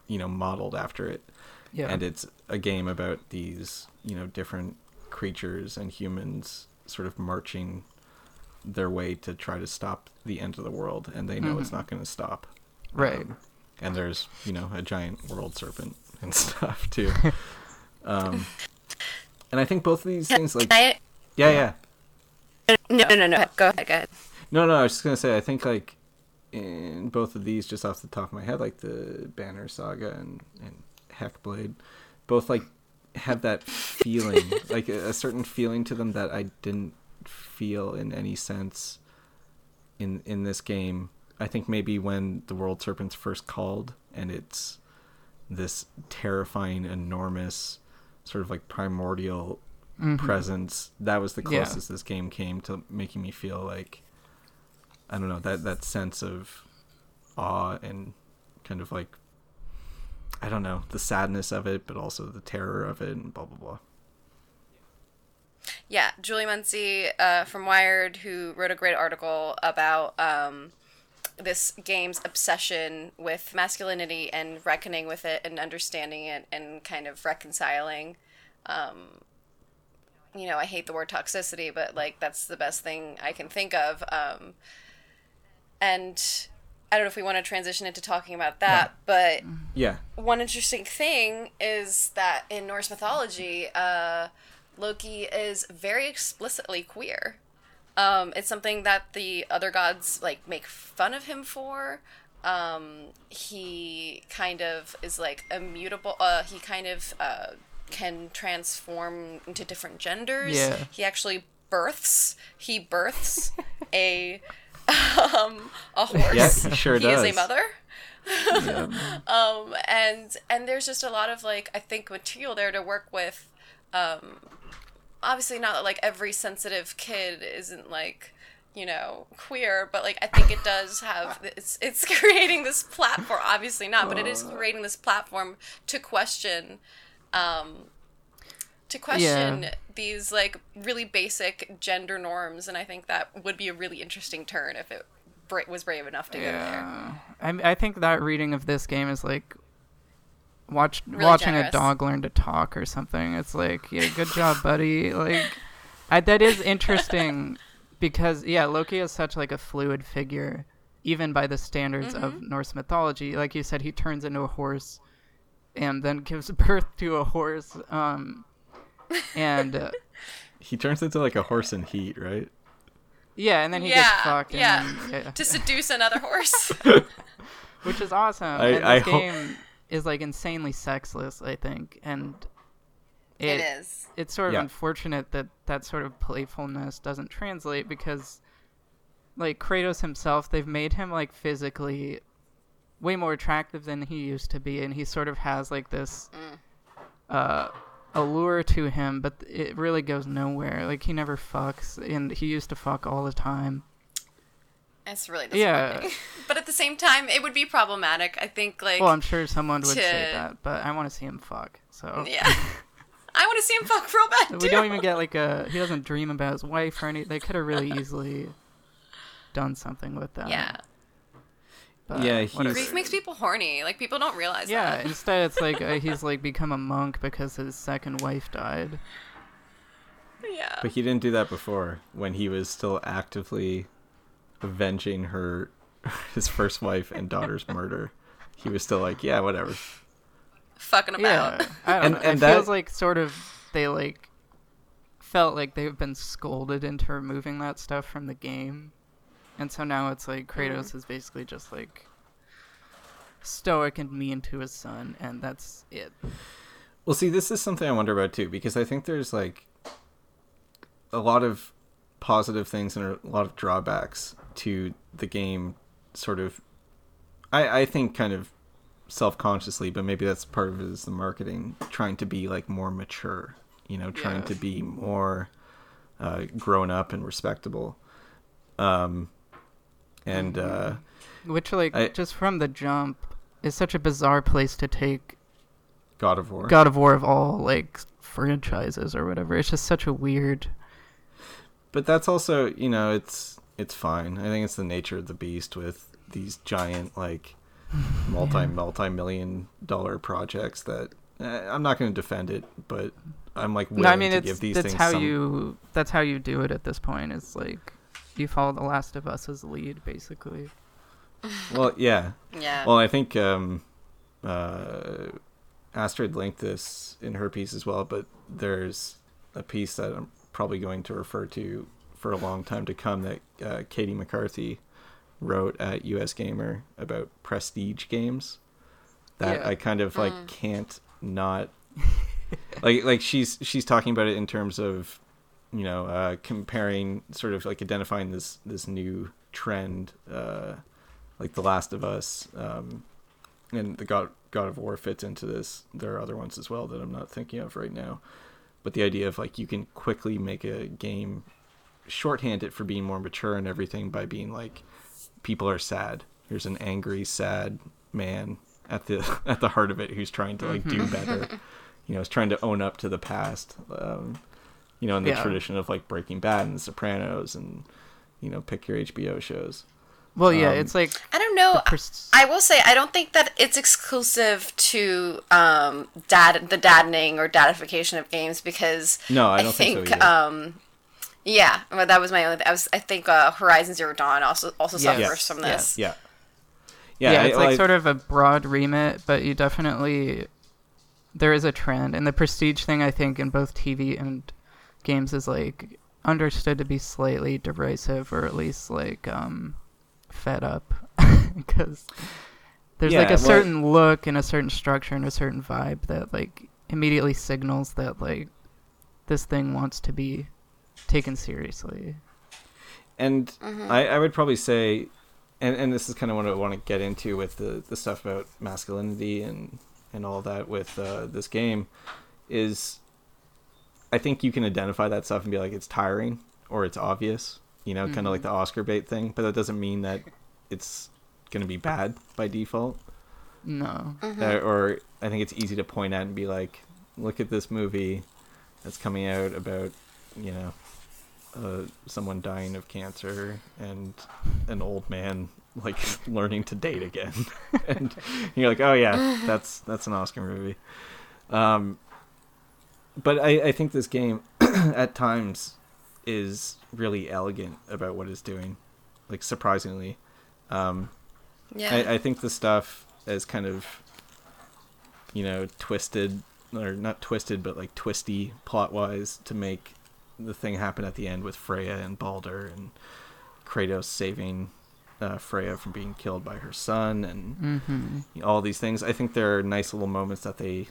you know modeled after it, Yeah. and it's a game about these you know different creatures and humans sort of marching their way to try to stop the end of the world, and they know it's Mhm. not going to stop. right. Um, and there's you know a giant world serpent and stuff too. um, and I think both of these things, like I, yeah, yeah, no, no, no, no. Go ahead. Go ahead. no, no. I was just gonna say, I think like in both of these, just off the top of my head, like the Banner Saga and and Heckblade, both like have that feeling, like a, a certain feeling to them that I didn't feel in any sense in in this game. I think maybe when the World Serpent's first called, and it's this terrifying, enormous, sort of like primordial Mhm. presence. That was the Yeah. closest this game came to making me feel like I don't know that that sense of awe and kind of like I don't know the sadness of it, but also the terror of it, and blah blah blah. Yeah, Julie Muncy uh, from Wired, who wrote a great article about um, this game's obsession with masculinity and reckoning with it and understanding it and kind of reconciling. Um, you know, I hate the word toxicity, but like that's the best thing I can think of. Um, and I don't know if we want to transition into talking about that, but Yeah, one interesting thing is that in Norse mythology, uh, Loki is very explicitly queer. Um, it's something that the other gods like make fun of him for. Um, he kind of is like immutable. Uh, he kind of uh, can transform into different genders. Yeah. He actually births. He births a um, a horse. Yeah, he sure he does. is a mother. Yeah. um, and and there's just a lot of like I think material there to work with. Um, obviously, not that like every sensitive kid isn't like you know queer, but like I think it does have it's it's creating this platform. Obviously not, but it is creating this platform to question. Um, to question Yeah. these like really basic gender norms, and I think that would be a really interesting turn if it was brave enough to go there. I, I think that reading of this game is like watch Really watching generous. a dog learn to talk or something. It's like, yeah, good job, buddy. Like, I, that is interesting because yeah, Loki is such like a fluid figure, even by the standards of Mm-hmm. Norse mythology. Like you said, he turns into a horse and then gives birth to a horse. Um, and uh, He turns into like a horse in heat, right? yeah, and then he Yeah, gets fucked. And, yeah. yeah. To seduce another horse. which is awesome. I- and I this hope- game is like insanely sexless, I think, and it, it is. It's sort of Yeah. unfortunate that that sort of playfulness doesn't translate because, like Kratos himself, they've made him like physically way more attractive than he used to be, and he sort of has like this Mm. uh, allure to him, but it really goes nowhere. Like he never fucks, and he used to fuck all the time. It's really disappointing. Yeah. but at the same time, it would be problematic. I think, like, Well, I'm sure someone would say that, but I want to see him fuck. So yeah. I want to see him fuck real bad, Too. We don't even get like a. He doesn't dream about his wife or anything. They could have really easily done something with that. Yeah. But Yeah, he's- whatever. Grief makes people horny. Like, people don't realize Yeah. that. Instead, it's like uh, he's like become a monk because his second wife died. Yeah. But he didn't do that before when he was still actively avenging her his first wife and daughter's murder. He was still like, yeah, whatever. Fucking about. Yeah. I don't And- know. and it that- feels like sort of they like felt like they've been scolded into removing that stuff from the game, and so now it's like Kratos is basically just like stoic and mean to his son, and that's it. Well, see, this is something I wonder about too because I think there's like a lot of positive things and a lot of drawbacks to the game. Sort of, I I think kind of self-consciously, but maybe that's part of it is the marketing trying to be like more mature. You know, trying Yeah. to be more uh, grown up and respectable. Um, and uh, Which, like, I- just from the jump, is such a bizarre place to take God of War. God of War of all like franchises or whatever. It's just such a weird. but that's also you know it's it's fine i think it's the nature of the beast with these giant like multi multi million dollar projects that eh, i'm not going to defend it but i'm like willing No, I mean to it's give these that's things how some you that's how you do it at this point. It's like you follow The Last of Us as lead, basically. well yeah Yeah. well i think um uh astrid linked this in her piece as well but there's a piece that i'm probably going to refer to for a long time to come that uh, Caty McCarthy wrote at USgamer about prestige games that Yeah. i kind of like can't not like like she's she's talking about it in terms of you know uh comparing sort of like identifying this this new trend uh like the last of us um and the god god of war fits into this. There are other ones as well that i'm not thinking of right now. But the idea of like you can quickly make a game shorthand it for being more mature and everything by being like people are sad. There's an angry sad man at the at the heart of it who's trying to like do better. You know is trying to own up to the past um you know in the Yeah. tradition of like breaking bad and the sopranos and you know pick your hbo shows. Well, yeah, Um, it's like I don't know. pers- I will say I don't think that it's exclusive to um, dad the daddening or dadification of games because No, I don't think so um, yeah, well, that was my only. I was I think uh, Horizon Zero Dawn also also Yes. suffers Yes. from Yeah. this. yeah yeah, yeah, I- it's like I- sort of a broad remit, but you definitely there is a trend, and the prestige thing I think in both TV and games is like understood to be slightly derisive, or at least like um fed up, because there's like a well- certain look and a certain structure and a certain vibe that like immediately signals that like this thing wants to be taken seriously. and Mm-hmm. I, I would probably say, and, and this is kind of what I want to get into with the, the stuff about masculinity and and all that with uh, this game, is I think you can identify that stuff and be like it's tiring or it's obvious, you know, kind of like the Oscar bait thing. But that doesn't mean that it's going to be bad by default. No. Uh, or I think it's easy to point at and be like, look at this movie that's coming out about, you know, uh, someone dying of cancer and an old man like learning to date again, and you're like, oh yeah, that's that's an Oscar movie. Um, but I, I think this game at times is really elegant about what it's doing, like surprisingly. Um, Yeah. I, I think the stuff is kind of, you know, twisted or not twisted, but like twisty plot wise to make the thing happen at the end with Freya and Balder and Kratos saving uh, Freya from being killed by her son and Mm-hmm. all these things. I think there are nice little moments that they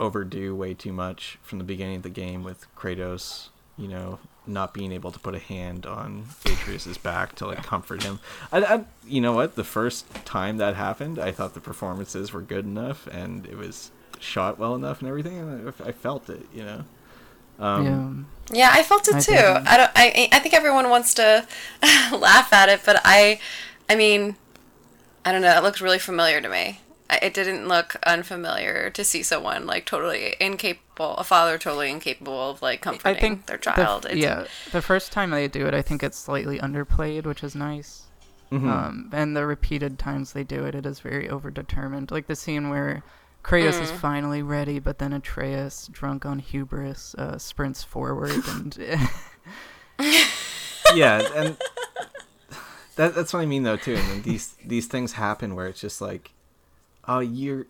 overdo way too much from the beginning of the game with Kratos, you know, not being able to put a hand on Atreus's back to like comfort him. I, I, you know what? The first time that happened, I thought the performances were good enough and it was shot well enough and everything, and I, I felt it, you know. Um, yeah. Yeah, I felt it I too. didn't. I don't. I. I think everyone wants to laugh at it, but I. I mean, I don't know. It looked really familiar to me. It didn't look unfamiliar to see someone like totally incapable, a father totally incapable of like I comforting think their the f- child. It's- yeah, the first time they do it, I think it's slightly underplayed, which is nice. mhm. Um, and the repeated times they do it, it is very overdetermined. Like the scene where Kratos is finally ready, but then Atreus, drunk on hubris, uh, sprints forward and yeah, and that that's what I mean though too. And then these these things happen where it's just like, oh, you're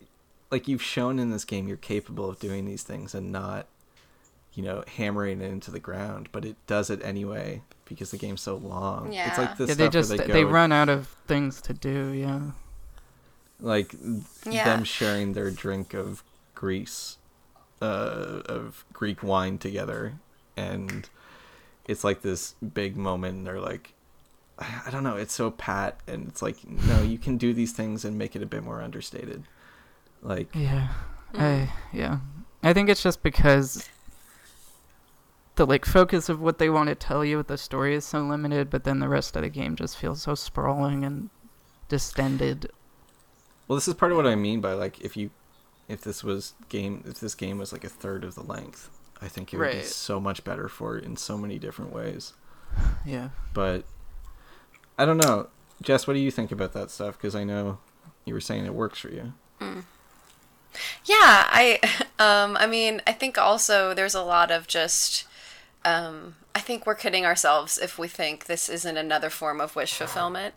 like you've shown in this game you're capable of doing these things and not, you know, hammering it into the ground, but it does it anyway because the game's so long. It's Yeah. like the yeah, stuff they just where they, they, run out of things to do. Yeah, like Yeah. them sharing their drink of Greece, uh, of Greek wine together, and it's like this big moment. And they're like, I I don't know, it's so pat, and it's like, no, you can do these things and make it a bit more understated. Like, yeah, I yeah. I think it's just because the like focus of what they want to tell you with the story is so limited, but then the rest of the game just feels so sprawling and distended. Well, this is part of what I mean by like, if you, if this was game, if this game was like a third of the length, I think it would be so much better for it in so many different ways. Yeah. but I don't know. Jess, what do you think about that stuff? Because I know you were saying it works for you. Yeah, I um I mean, I think also there's a lot of just um I think we're kidding ourselves if we think this isn't another form of wish fulfillment.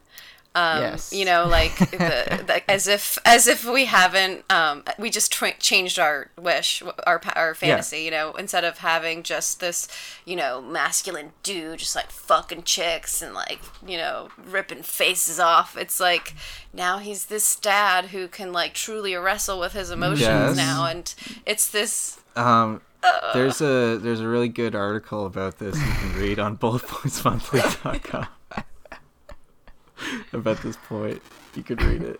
Um Yes. you know, like the, the as if as if we haven't um we just tra- changed our wish, our our fantasy, you know, instead of having just this, you know, masculine dude just like fucking chicks and like, you know, ripping faces off. It's like now he's this dad who can like truly wrestle with his emotions Yes. now and it's this Um, there's a there's a really good article about this you can read on bulletpointsmonthly.com about this point. You could read it.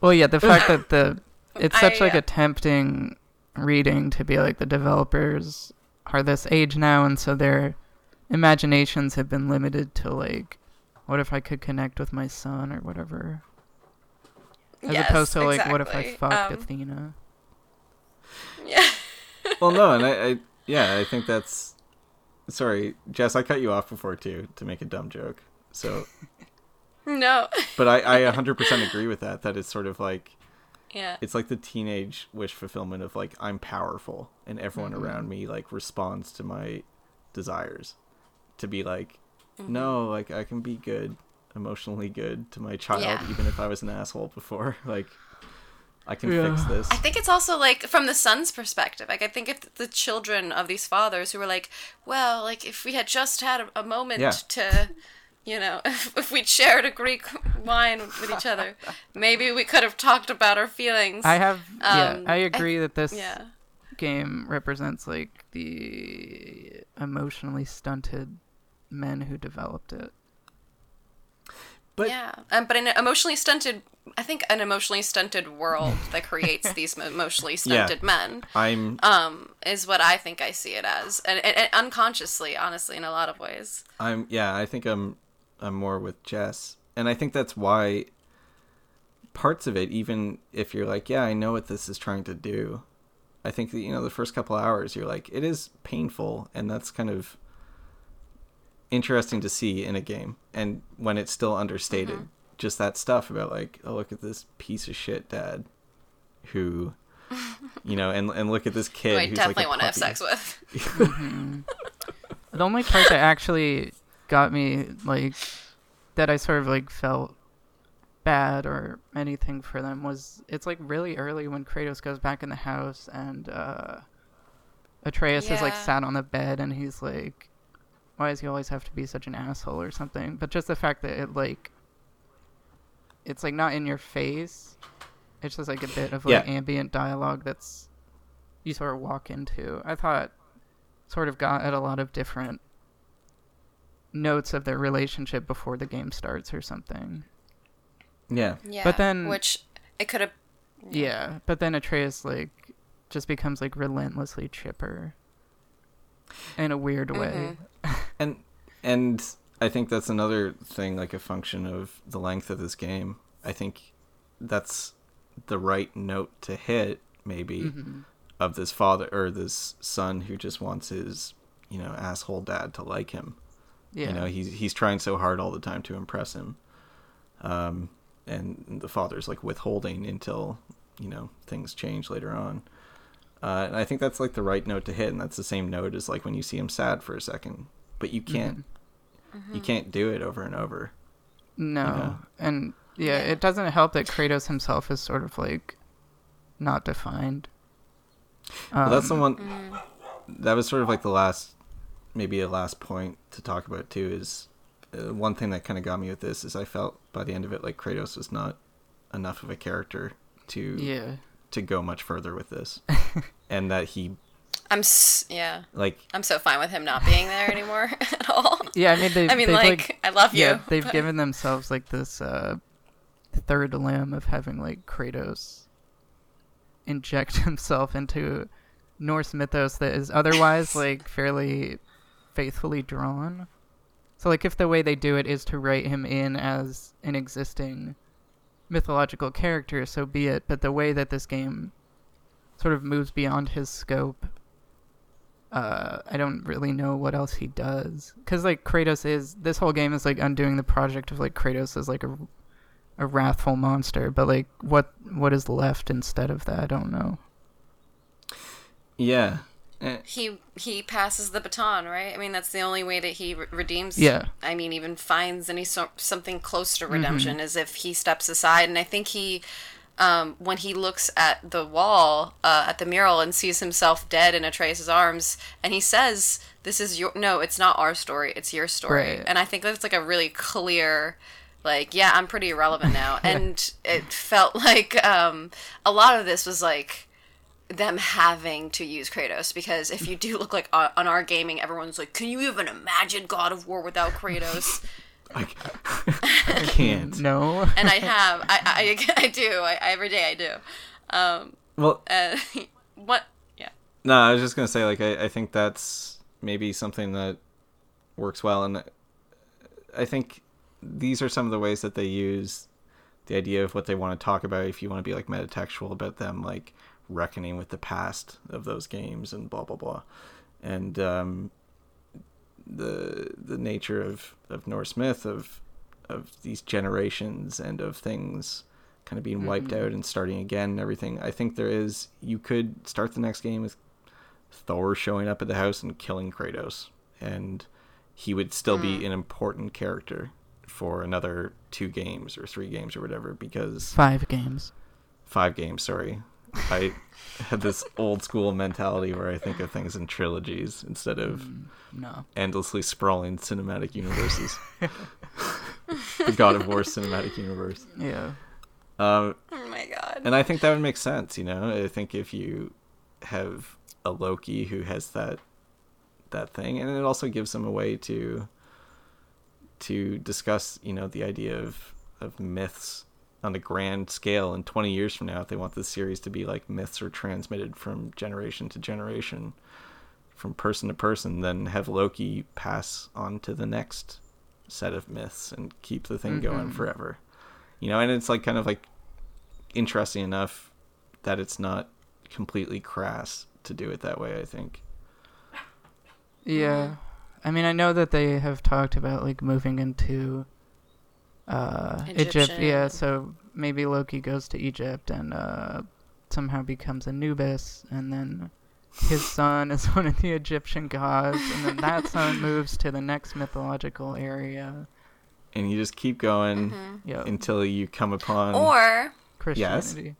Well, yeah, the fact that the it's such I, like a tempting reading to be like the developers are this age now, and so their imaginations have been limited to like, what if I could connect with my son or whatever, as Yes, opposed to like, what if I exactly. fucked Um, Athena? Yeah. Well, no, and I, I yeah, I think that's. Sorry, Jess, I cut you off before too to make a dumb joke. So, No. but I I 100% agree with that. That it's sort of like yeah. it's like the teenage wish fulfillment of like I'm powerful and everyone mm-hmm. around me like responds to my desires to be like mm-hmm. no like I can be good emotionally good to my child Yeah. even if I was an asshole before like I can Yeah. fix this I think it's also like from the son's perspective. Like I think if the children of these fathers who were like, well, like if we had just had a, a moment Yeah. to, you know, if, if we'd shared a Greek wine with each other, maybe we could have talked about our feelings. I have Um, I I- agree that this yeah. game represents like the emotionally stunted men who developed it. But yeah, um, but an emotionally stunted, I think an emotionally stunted world that creates these mo- emotionally Yeah. stunted men I'm um, is what I think I see it as, and, and, and unconsciously, honestly, in a lot of ways. I'm yeah, I think I'm I'm more with Jess. And I think that's why parts of it, even if you're like, yeah, I know what this is trying to do, I think that, you know, the first couple hours you're like, it is painful and that's kind of interesting to see in a game. And when it's still understated, mm-hmm. just that stuff about like, oh look at this piece of shit dad who you know, and and look at this kid Who I who's definitely like a want to have sex with. Mm-hmm. The only part that actually got me like that I sort of like felt bad or anything for them was it's like really early when Kratos goes back in the house and uh Atreus is like sat on the bed and he's like why does he always have to be such an asshole or something? But just the fact that it like it's like not in your face. It's just like a bit of like Yeah. ambient dialogue that's you sort of walk into. I thought sort of got at a lot of different notes of their relationship before the game starts or something. Yeah. Yeah, But then- which it could have. Yeah, but then Atreus like just becomes like relentlessly chipper in a weird way. and and I think that's another thing, like a function of the length of this game. I think that's the right note to hit, maybe, Mm-hmm. of this father or this son who just wants his, you know, asshole dad to like him. Yeah. You know, he's he's trying so hard all the time to impress him. Um, and the father's like withholding until you know things change later on. Uh, and I think that's like the right note to hit, and that's the same note as like when you see him sad for a second, but you can't you can't do it over and over. no. know? And yeah, Yeah. it doesn't help that Kratos himself is sort of like not defined. But that's the Um, one that was sort of like the last, maybe a last point to talk about too. Is uh, one thing that kind of got me with this is I felt by the end of it like Kratos was not enough of a character to Yeah. to go much further with this, and that he I'm s- yeah. like I'm so fine with him not being there anymore at all. Yeah, I mean they I mean, they've, like, I love you. Yeah, they've but- given themselves like this uh third limb of having like Kratos inject himself into Norse mythos that is otherwise like fairly faithfully drawn. So like if the way they do it is to write him in as an existing mythological character, so be it, but the way that this game sort of moves beyond his scope uh, I don't really know what else he does. Cause like Kratos is this whole game is like undoing the project of like Kratos as like a, a wrathful monster, but like what what is left instead of that? I don't know. yeah. Eh, he he passes the baton, right? I mean, that's the only way that he re- redeems. Yeah. I mean, even finds any so- something close to redemption is if he steps aside. And I think he, um, when he looks at the wall uh, at the mural and sees himself dead in Atreus' arms, and he says, "This is your no, it's not our story, it's your story." Right. And I think that's like a really clear. Like, yeah, I'm pretty irrelevant now. And it felt like um, a lot of this was like, them having to use Kratos because if you do look like uh, on r/gaming, everyone's like, "Can you even imagine God of War without Kratos?" I, I can't. No. and I have, I, I, I do, I, every day I do. Um, Well, uh, what? Yeah, No, I was just gonna say like I, I think that's maybe something that works well, and I think these are some of the ways that they use the idea of what they want to talk about. If you want to be like metatextual about them, like reckoning with the past of those games and blah blah blah, and um, the the nature of of Norse myth of of these generations and of things kind of being wiped out and starting again and everything. I think there is you could start the next game with Thor showing up at the house and killing Kratos, and he would still be an important character for another two games or three games or whatever because Five games. five games. Sorry, I had this old school mentality where I think of things in trilogies instead of No. endlessly sprawling cinematic universes. the God of War cinematic universe. Yeah. Um, oh my god. and I think that would make sense. You know, I think if you have a Loki who has that that thing, and it also gives them a way to to discuss, you know, the idea of of myths on a grand scale in 20 years from now if they want this series to be like myths are transmitted from generation to generation from person to person then have loki pass on to the next set of myths and keep the thing going Mhm. forever you know and it's like kind of like interesting enough that it's not completely crass to do it that way i think Yeah. I mean, I know that they have talked about like moving into uh Egypt. Yeah, so maybe Loki goes to Egypt and uh somehow becomes Anubis and then his son is one of the Egyptian gods and then that son moves to the next mythological area. and you just keep going Mhm. Yeah. until you come upon Or Christianity.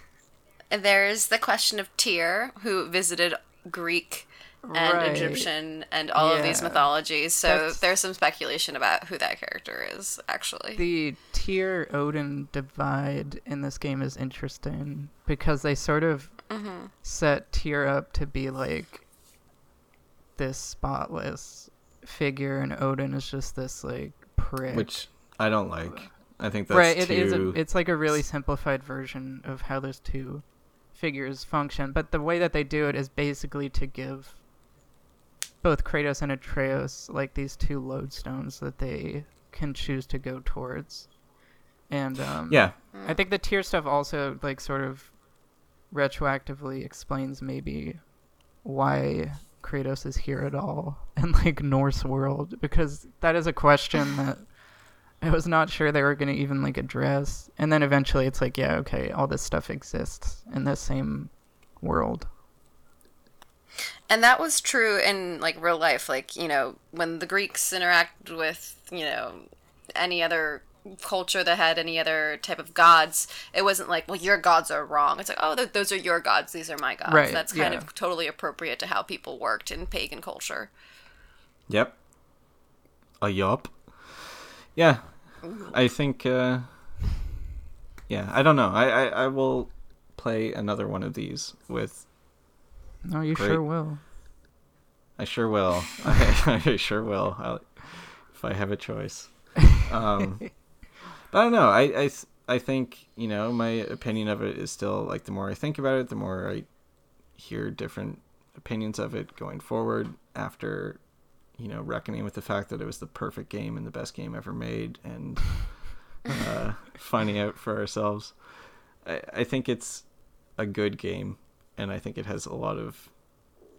there's the question of Tyr, who visited Greek and Right. Egyptian and all of these mythologies. So That's- there's some speculation about who that character is, actually. The Tyr Odin divide in this game is interesting because they sort of hmm set Tyr up to be like this spotless figure, and Odin is just this like prick. which i don't like i think that's right, too it is. A, it's like a really simplified version of how those two figures function, but the way that they do it is basically to give both Kratos and Atreus like these two lodestones that they can choose to go towards. And um, yeah. I think the Tyr stuff also like sort of retroactively explains maybe why Kratos is here at all in like Norse world because that is a question that I was not sure they were going to even like address. And then eventually it's like yeah okay all this stuff exists in the same world And that was true in like real life. Like you know, when the Greeks interacted with you know any other culture that had any other type of gods, it wasn't like, well, your gods are wrong. It's like, oh, th- those are your gods. These are my gods. Right, That's kind yeah. of totally appropriate to how people worked in pagan culture. Yep. A yup. Yeah. I think uh Yeah, I don't know. I, I, I will play another one of these with no you Great. sure will I sure will. I, I sure will. I'll, if I have a choice. Um but I don't know. I I I think, you know, my opinion of it is still like the more I think about it, the more I hear different opinions of it going forward after you know reckoning with the fact that it was the perfect game and the best game ever made and uh, finding out for ourselves I, I think it's a good game and i think it has a lot of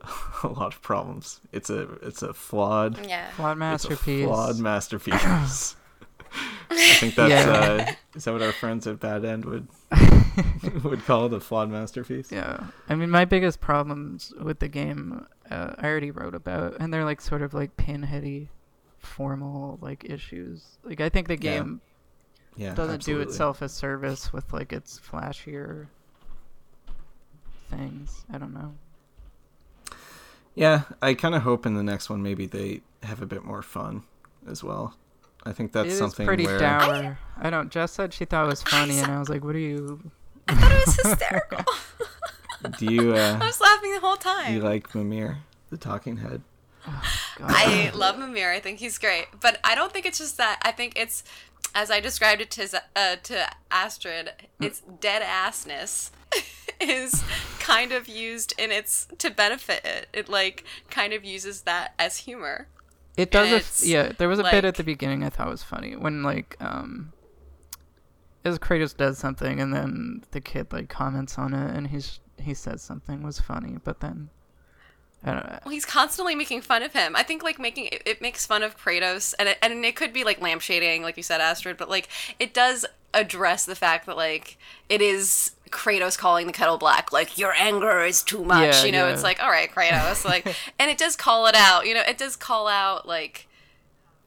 a lot of problems it's a it's a flawed Yeah. flawed it's a masterpiece flawed masterpiece i think that's Yeah. uh is that what our friends at bad end would would call it a flawed masterpiece Yeah, I mean, my biggest problems with the game, uh, I already wrote about, and they're like sort of like pinheady, formal like issues. Like I think the Yeah. game yeah doesn't absolutely. do itself a service with like its flashier things. I don't know. Yeah, I kind of hope in the next one maybe they have a bit more fun as well. I think that's It is something pretty where dour. I, don't. Jess said she thought it was funny, and I was like, "What are you?" I thought it was hysterical. do you I uh, was laughing the whole time. you like Mimir, the talking head? God. I love Mimir. I think he's great, but I don't think it's just that. I think it's, as I described it to uh, to Astrid, it's dead assness is kind of used in its to benefit it. It like kind of uses that as humor. It does. A, it's, yeah, there was a bit at the beginning I thought was funny when like um, as Kratos does something and then the kid like comments on it and he's he says something was funny, but then I don't know. Well, he's constantly making fun of him. I think like making it, it makes fun of Kratos, and it, and it could be like lampshading, like you said, Astrid, but like it does address the fact that like it is Kratos calling the kettle black, like your anger is too much. Yeah, you know, yeah. it's like all right, Kratos, like, and it does call it out. You know, it does call out like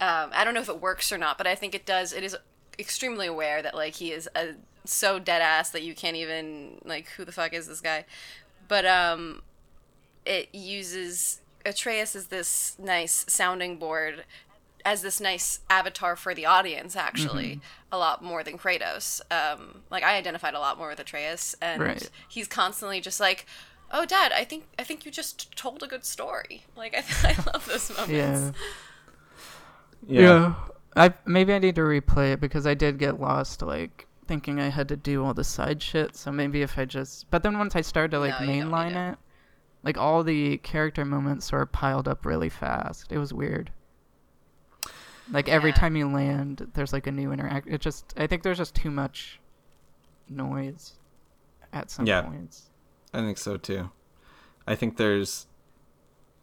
um, I don't know if it works or not, but I think it does. It is extremely aware that like he is a, so dead ass that you can't even like who the fuck is this guy, but um it uses Atreus as this nice sounding board, as this nice avatar for the audience. Actually, a lot more than Kratos. Um, like I identified a lot more with Atreus, and Right. he's constantly just like, "Oh, Dad, I think I think you just told a good story." Like I, I love those moments. Yeah. Yeah. I maybe I need to replay it because I did get lost like thinking I had to do all the side shit. So maybe if I just but then once I started to like No, mainline need it. It, like all the character moments sort of piled up really fast. It was weird. Like every Yeah. time you land, there's like a new interact. It just I think there's just too much noise at some Yeah. points. I think so too. I think there's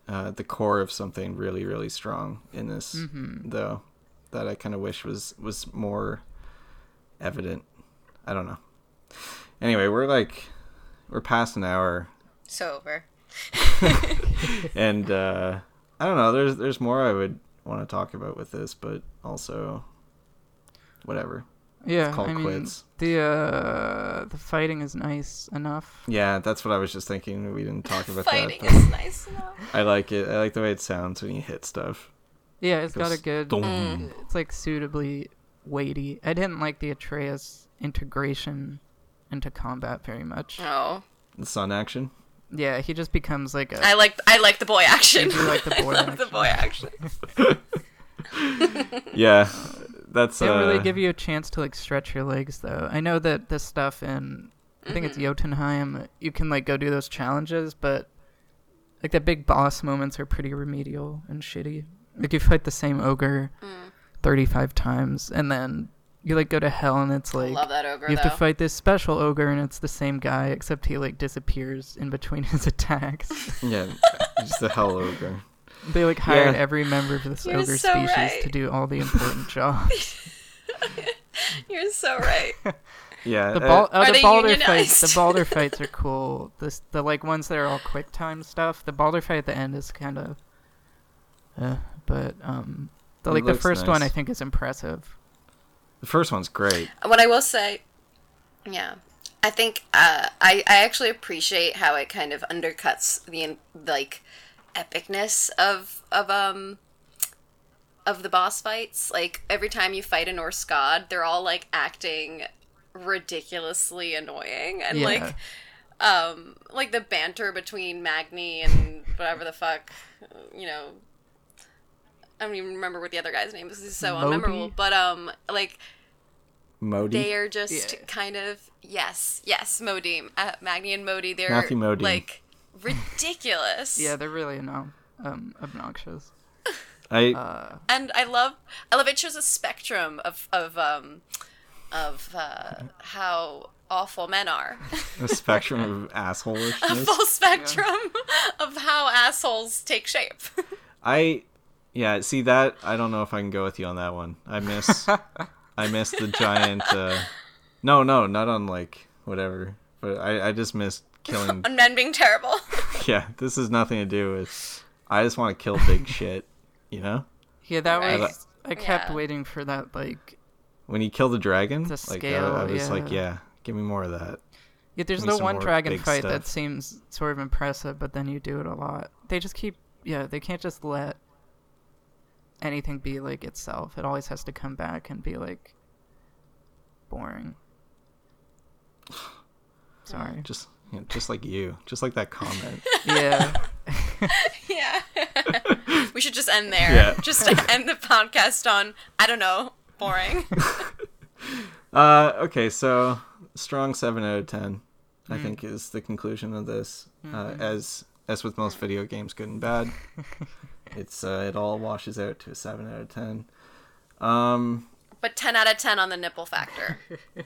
uh, the core of something really, really strong in this, Mm-hmm. though, that I kind of wish was was more evident. I don't know. Anyway, we're like we're past an hour, So over. and uh, I don't know. There's there's more I would want to talk about with this, but also whatever. Yeah, call I mean quits. the uh the fighting is nice enough. Yeah, that's what I was just thinking. We didn't talk about Fighting that. but is nice enough. I like it. I like the way it sounds when you hit stuff. Yeah, it's got a good. dong. Mm. It's like suitably weighty. I didn't like the Atreus integration into combat very much. Oh, The sun action. Yeah, he just becomes like a. I like I like the boy action. You do like the boy I love the action. boy action. Yeah, that's. they don't uh, really give you a chance to like stretch your legs though. I know that this stuff in I think it's Mm-hmm. Jotunheim, you can like go do those challenges, but like the big boss moments are pretty remedial and shitty. Like you fight the same ogre Mm. 35 times and then you like go to hell and it's like love that ogre you have though. to fight this special ogre and it's the same guy except he like disappears in between his attacks. Yeah, just the hell ogre. they like hired Yeah. every member of this You're ogre so species right. to do all the important jobs. You're so right. Yeah, The uh, oh, the Baldur fights. The? Baldur fights are cool. This the like ones that are all quick time stuff. The Baldur fight at the end is kind of, uh, but um, the, like the looks first one I think is impressive. The first one's great. what I will say, yeah, I think uh, I I actually appreciate how it kind of undercuts the like epicness of of um of the boss fights. Like every time you fight a Norse god, they're all like acting ridiculously annoying and Yeah. like um like the banter between Magni and whatever the fuck you know I don't even remember what the other guy's name is. He's so Modi? unmemorable. But um like Modi. they are just Yeah. kind of yes, yes, Modi, uh, Magni and Modi. They're Matthew Modine. like ridiculous. Yeah, they're really no, um obnoxious. I Uh, and I love I love it shows a spectrum of of um of uh, how awful men are. a spectrum of assholes. a full spectrum of how assholes take shape. I yeah, see that I don't know if I can go with you on that one. I miss I miss the giant uh No, no, not on like whatever. But I I just miss killing on men being terrible. Yeah, this has nothing to do with I just want to kill big shit, you know? yeah, that Right. was. I kept Yeah. waiting for that. Like, When you kill the dragon, The like I, scale, I was like, yeah. yeah, give me more of that. yeah, there's Give me the one dragon big fight that seems sort of impressive, but then you do it a lot. They just keep. Yeah, they can't just let anything be like itself. It always has to come back and be like boring. Sorry. Just you know, just like you, just like that comment. Yeah. yeah. we should just end there. Yeah. Just end the podcast on I don't know, boring. Uh, okay, so strong seven out of ten, I Hmm. think is the conclusion of this. Mm-hmm. Uh, as as with most video games, good and bad, it's uh, it all washes out to a seven out of ten. Um, but 10 out of 10 on the nipple factor.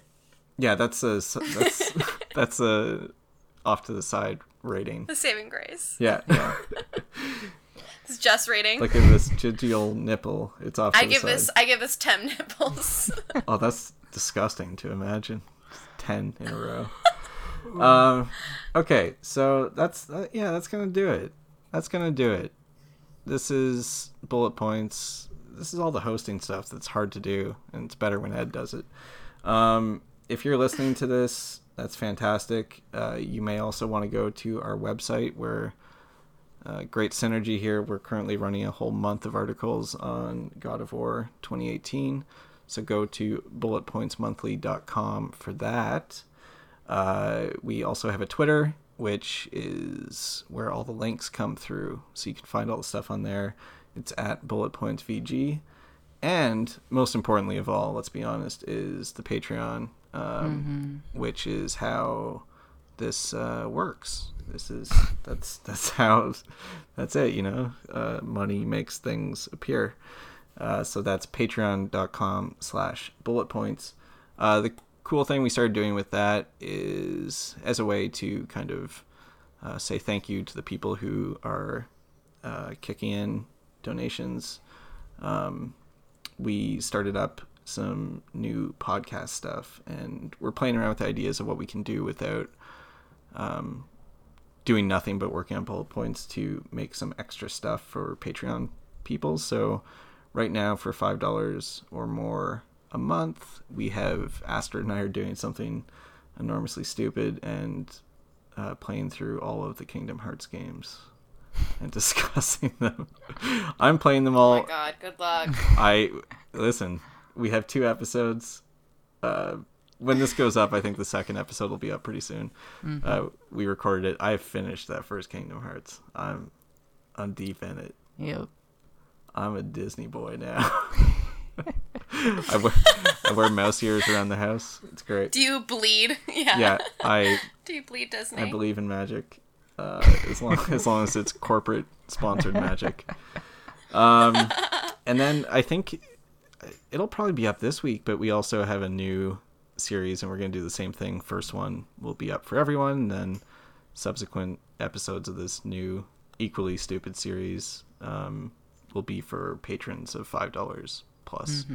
yeah, that's a that's that's a off to the side rating. The saving grace. Yeah, yeah. It's just rating. Look at this genteel nipple. It's off. To I the give side. this I give this 10 nipples. Oh, that's disgusting to imagine. Ten in a row. um, okay, so that's uh, yeah, that's gonna do it. That's gonna do it. This is bullet points. This is all the hosting stuff that's hard to do, and it's better when Ed does it. Um, if you're listening to this, that's fantastic. Uh, you may also want to go to our website where uh, great synergy here. We're currently running a whole month of articles on God of War 2018. So go to bulletpointsmonthly.com for that. Uh, we also have a Twitter, which is where all the links come through. So you can find all the stuff on there. It's at bulletpointsvg. and most importantly of all, let's be honest, is the Patreon, um, which is how this uh, works. This is that's that's how that's it. You know, uh, money makes things appear. Uh, so that's patreon.com slash bullet points. Uh, the cool thing we started doing with that is as a way to kind of uh, say thank you to the people who are uh, kicking in donations. Um, we started up some new podcast stuff and we're playing around with ideas of what we can do without um, doing nothing but working on bullet points to make some extra stuff for Patreon people. So right now for five dollars or more a month, we have Astrid and I are doing something enormously stupid and uh, playing through all of the Kingdom Hearts games and discussing them. I'm playing them all. Oh my god, good luck. I listen. We have two episodes. Uh, when this goes up, I think the second episode will be up pretty soon. Uh, we recorded it. I finished that first Kingdom Hearts. I'm, I'm deep in it. Yep. I'm a Disney boy now. I wear, I wear mouse ears around the house. It's great. Do you bleed? Yeah. Yeah, I Do you bleed Disney? I believe in magic, uh, as long as long as it's corporate sponsored magic. Um, and then I think it'll probably be up this week, but we also have a new series, and we're gonna do the same thing. First one will be up for everyone, and then subsequent episodes of this new equally stupid series um, will be for patrons of five dollars plus.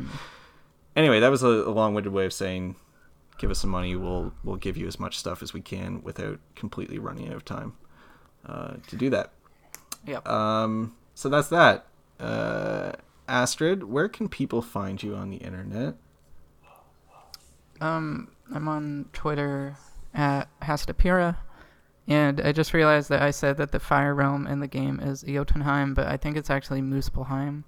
Anyway, that was a, a long-winded way of saying give us some money. We'll we'll give you as much stuff as we can without completely running out of time uh, to do that. Yep. Um, so that's that. Uh, Astrid, where can people find you on the internet? Um, I'm on Twitter at Hastapira, and I just realized that I said that the fire realm in the game is Jotunheim, but I think it's actually Muspelheim.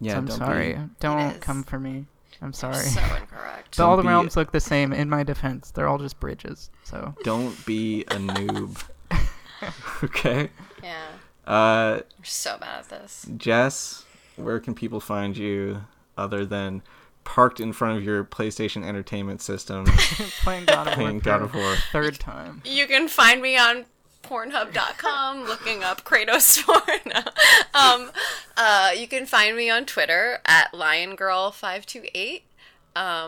Yeah, so I'm don't sorry. Be, Don't is. come for me. I'm sorry. So incorrect. But all Don't the be- realms look the same. In my defense, they're all just bridges. So don't be a noob. okay. yeah. Uh, We're so bad at this. Jess, where can people find you other than parked in front of your PlayStation Entertainment System playing God of War. playing God of War? Third time. You can find me on Pornhub.com looking up Kratos porn. um, uh, you can find me on Twitter at LionGirl528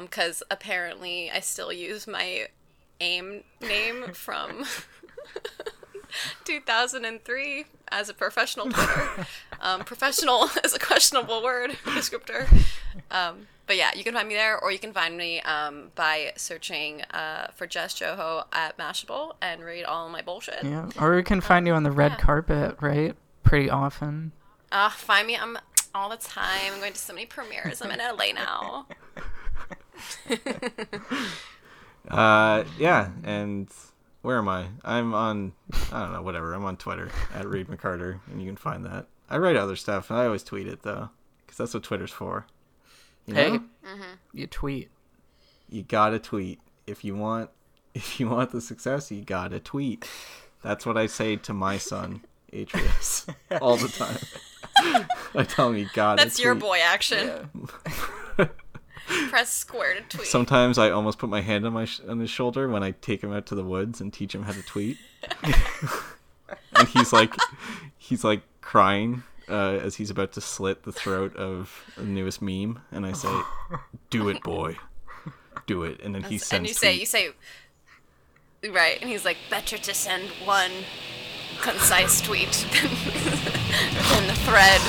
because apparently I still use my AIM name from 2003 as a professional Twitter. Um, professional is a questionable word descriptor. Um, but yeah, you can find me there, or you can find me um, by searching uh, for Jess Joho at Mashable and read all my bullshit. Yeah. Or we can find you on the red yeah. carpet, right? Pretty often. Uh, find me I'm all the time. I'm going to so many premieres. I'm in LA now. Uh, yeah, and where am I? I'm on, I don't know, whatever. I'm on Twitter at Reid McCarter, and you can find that. I write other stuff, and I always tweet it though, because that's what Twitter's for. You know? Hey, Mm-hmm. you tweet. you gotta tweet if you want. If you want the success, you gotta tweet. That's what I say to my son, Atreus, all the time. I tell him you gotta. That's your boy action. Press square to tweet. Sometimes I almost put my hand on my sh- on his shoulder when I take him out to the woods and teach him how to tweet. and he's like, he's like crying uh, as he's about to slit the throat of the newest meme, and I say, "Do it, boy, do it." And then he sends. and you say, you say, right? And he's like, better to send one concise tweet than the thread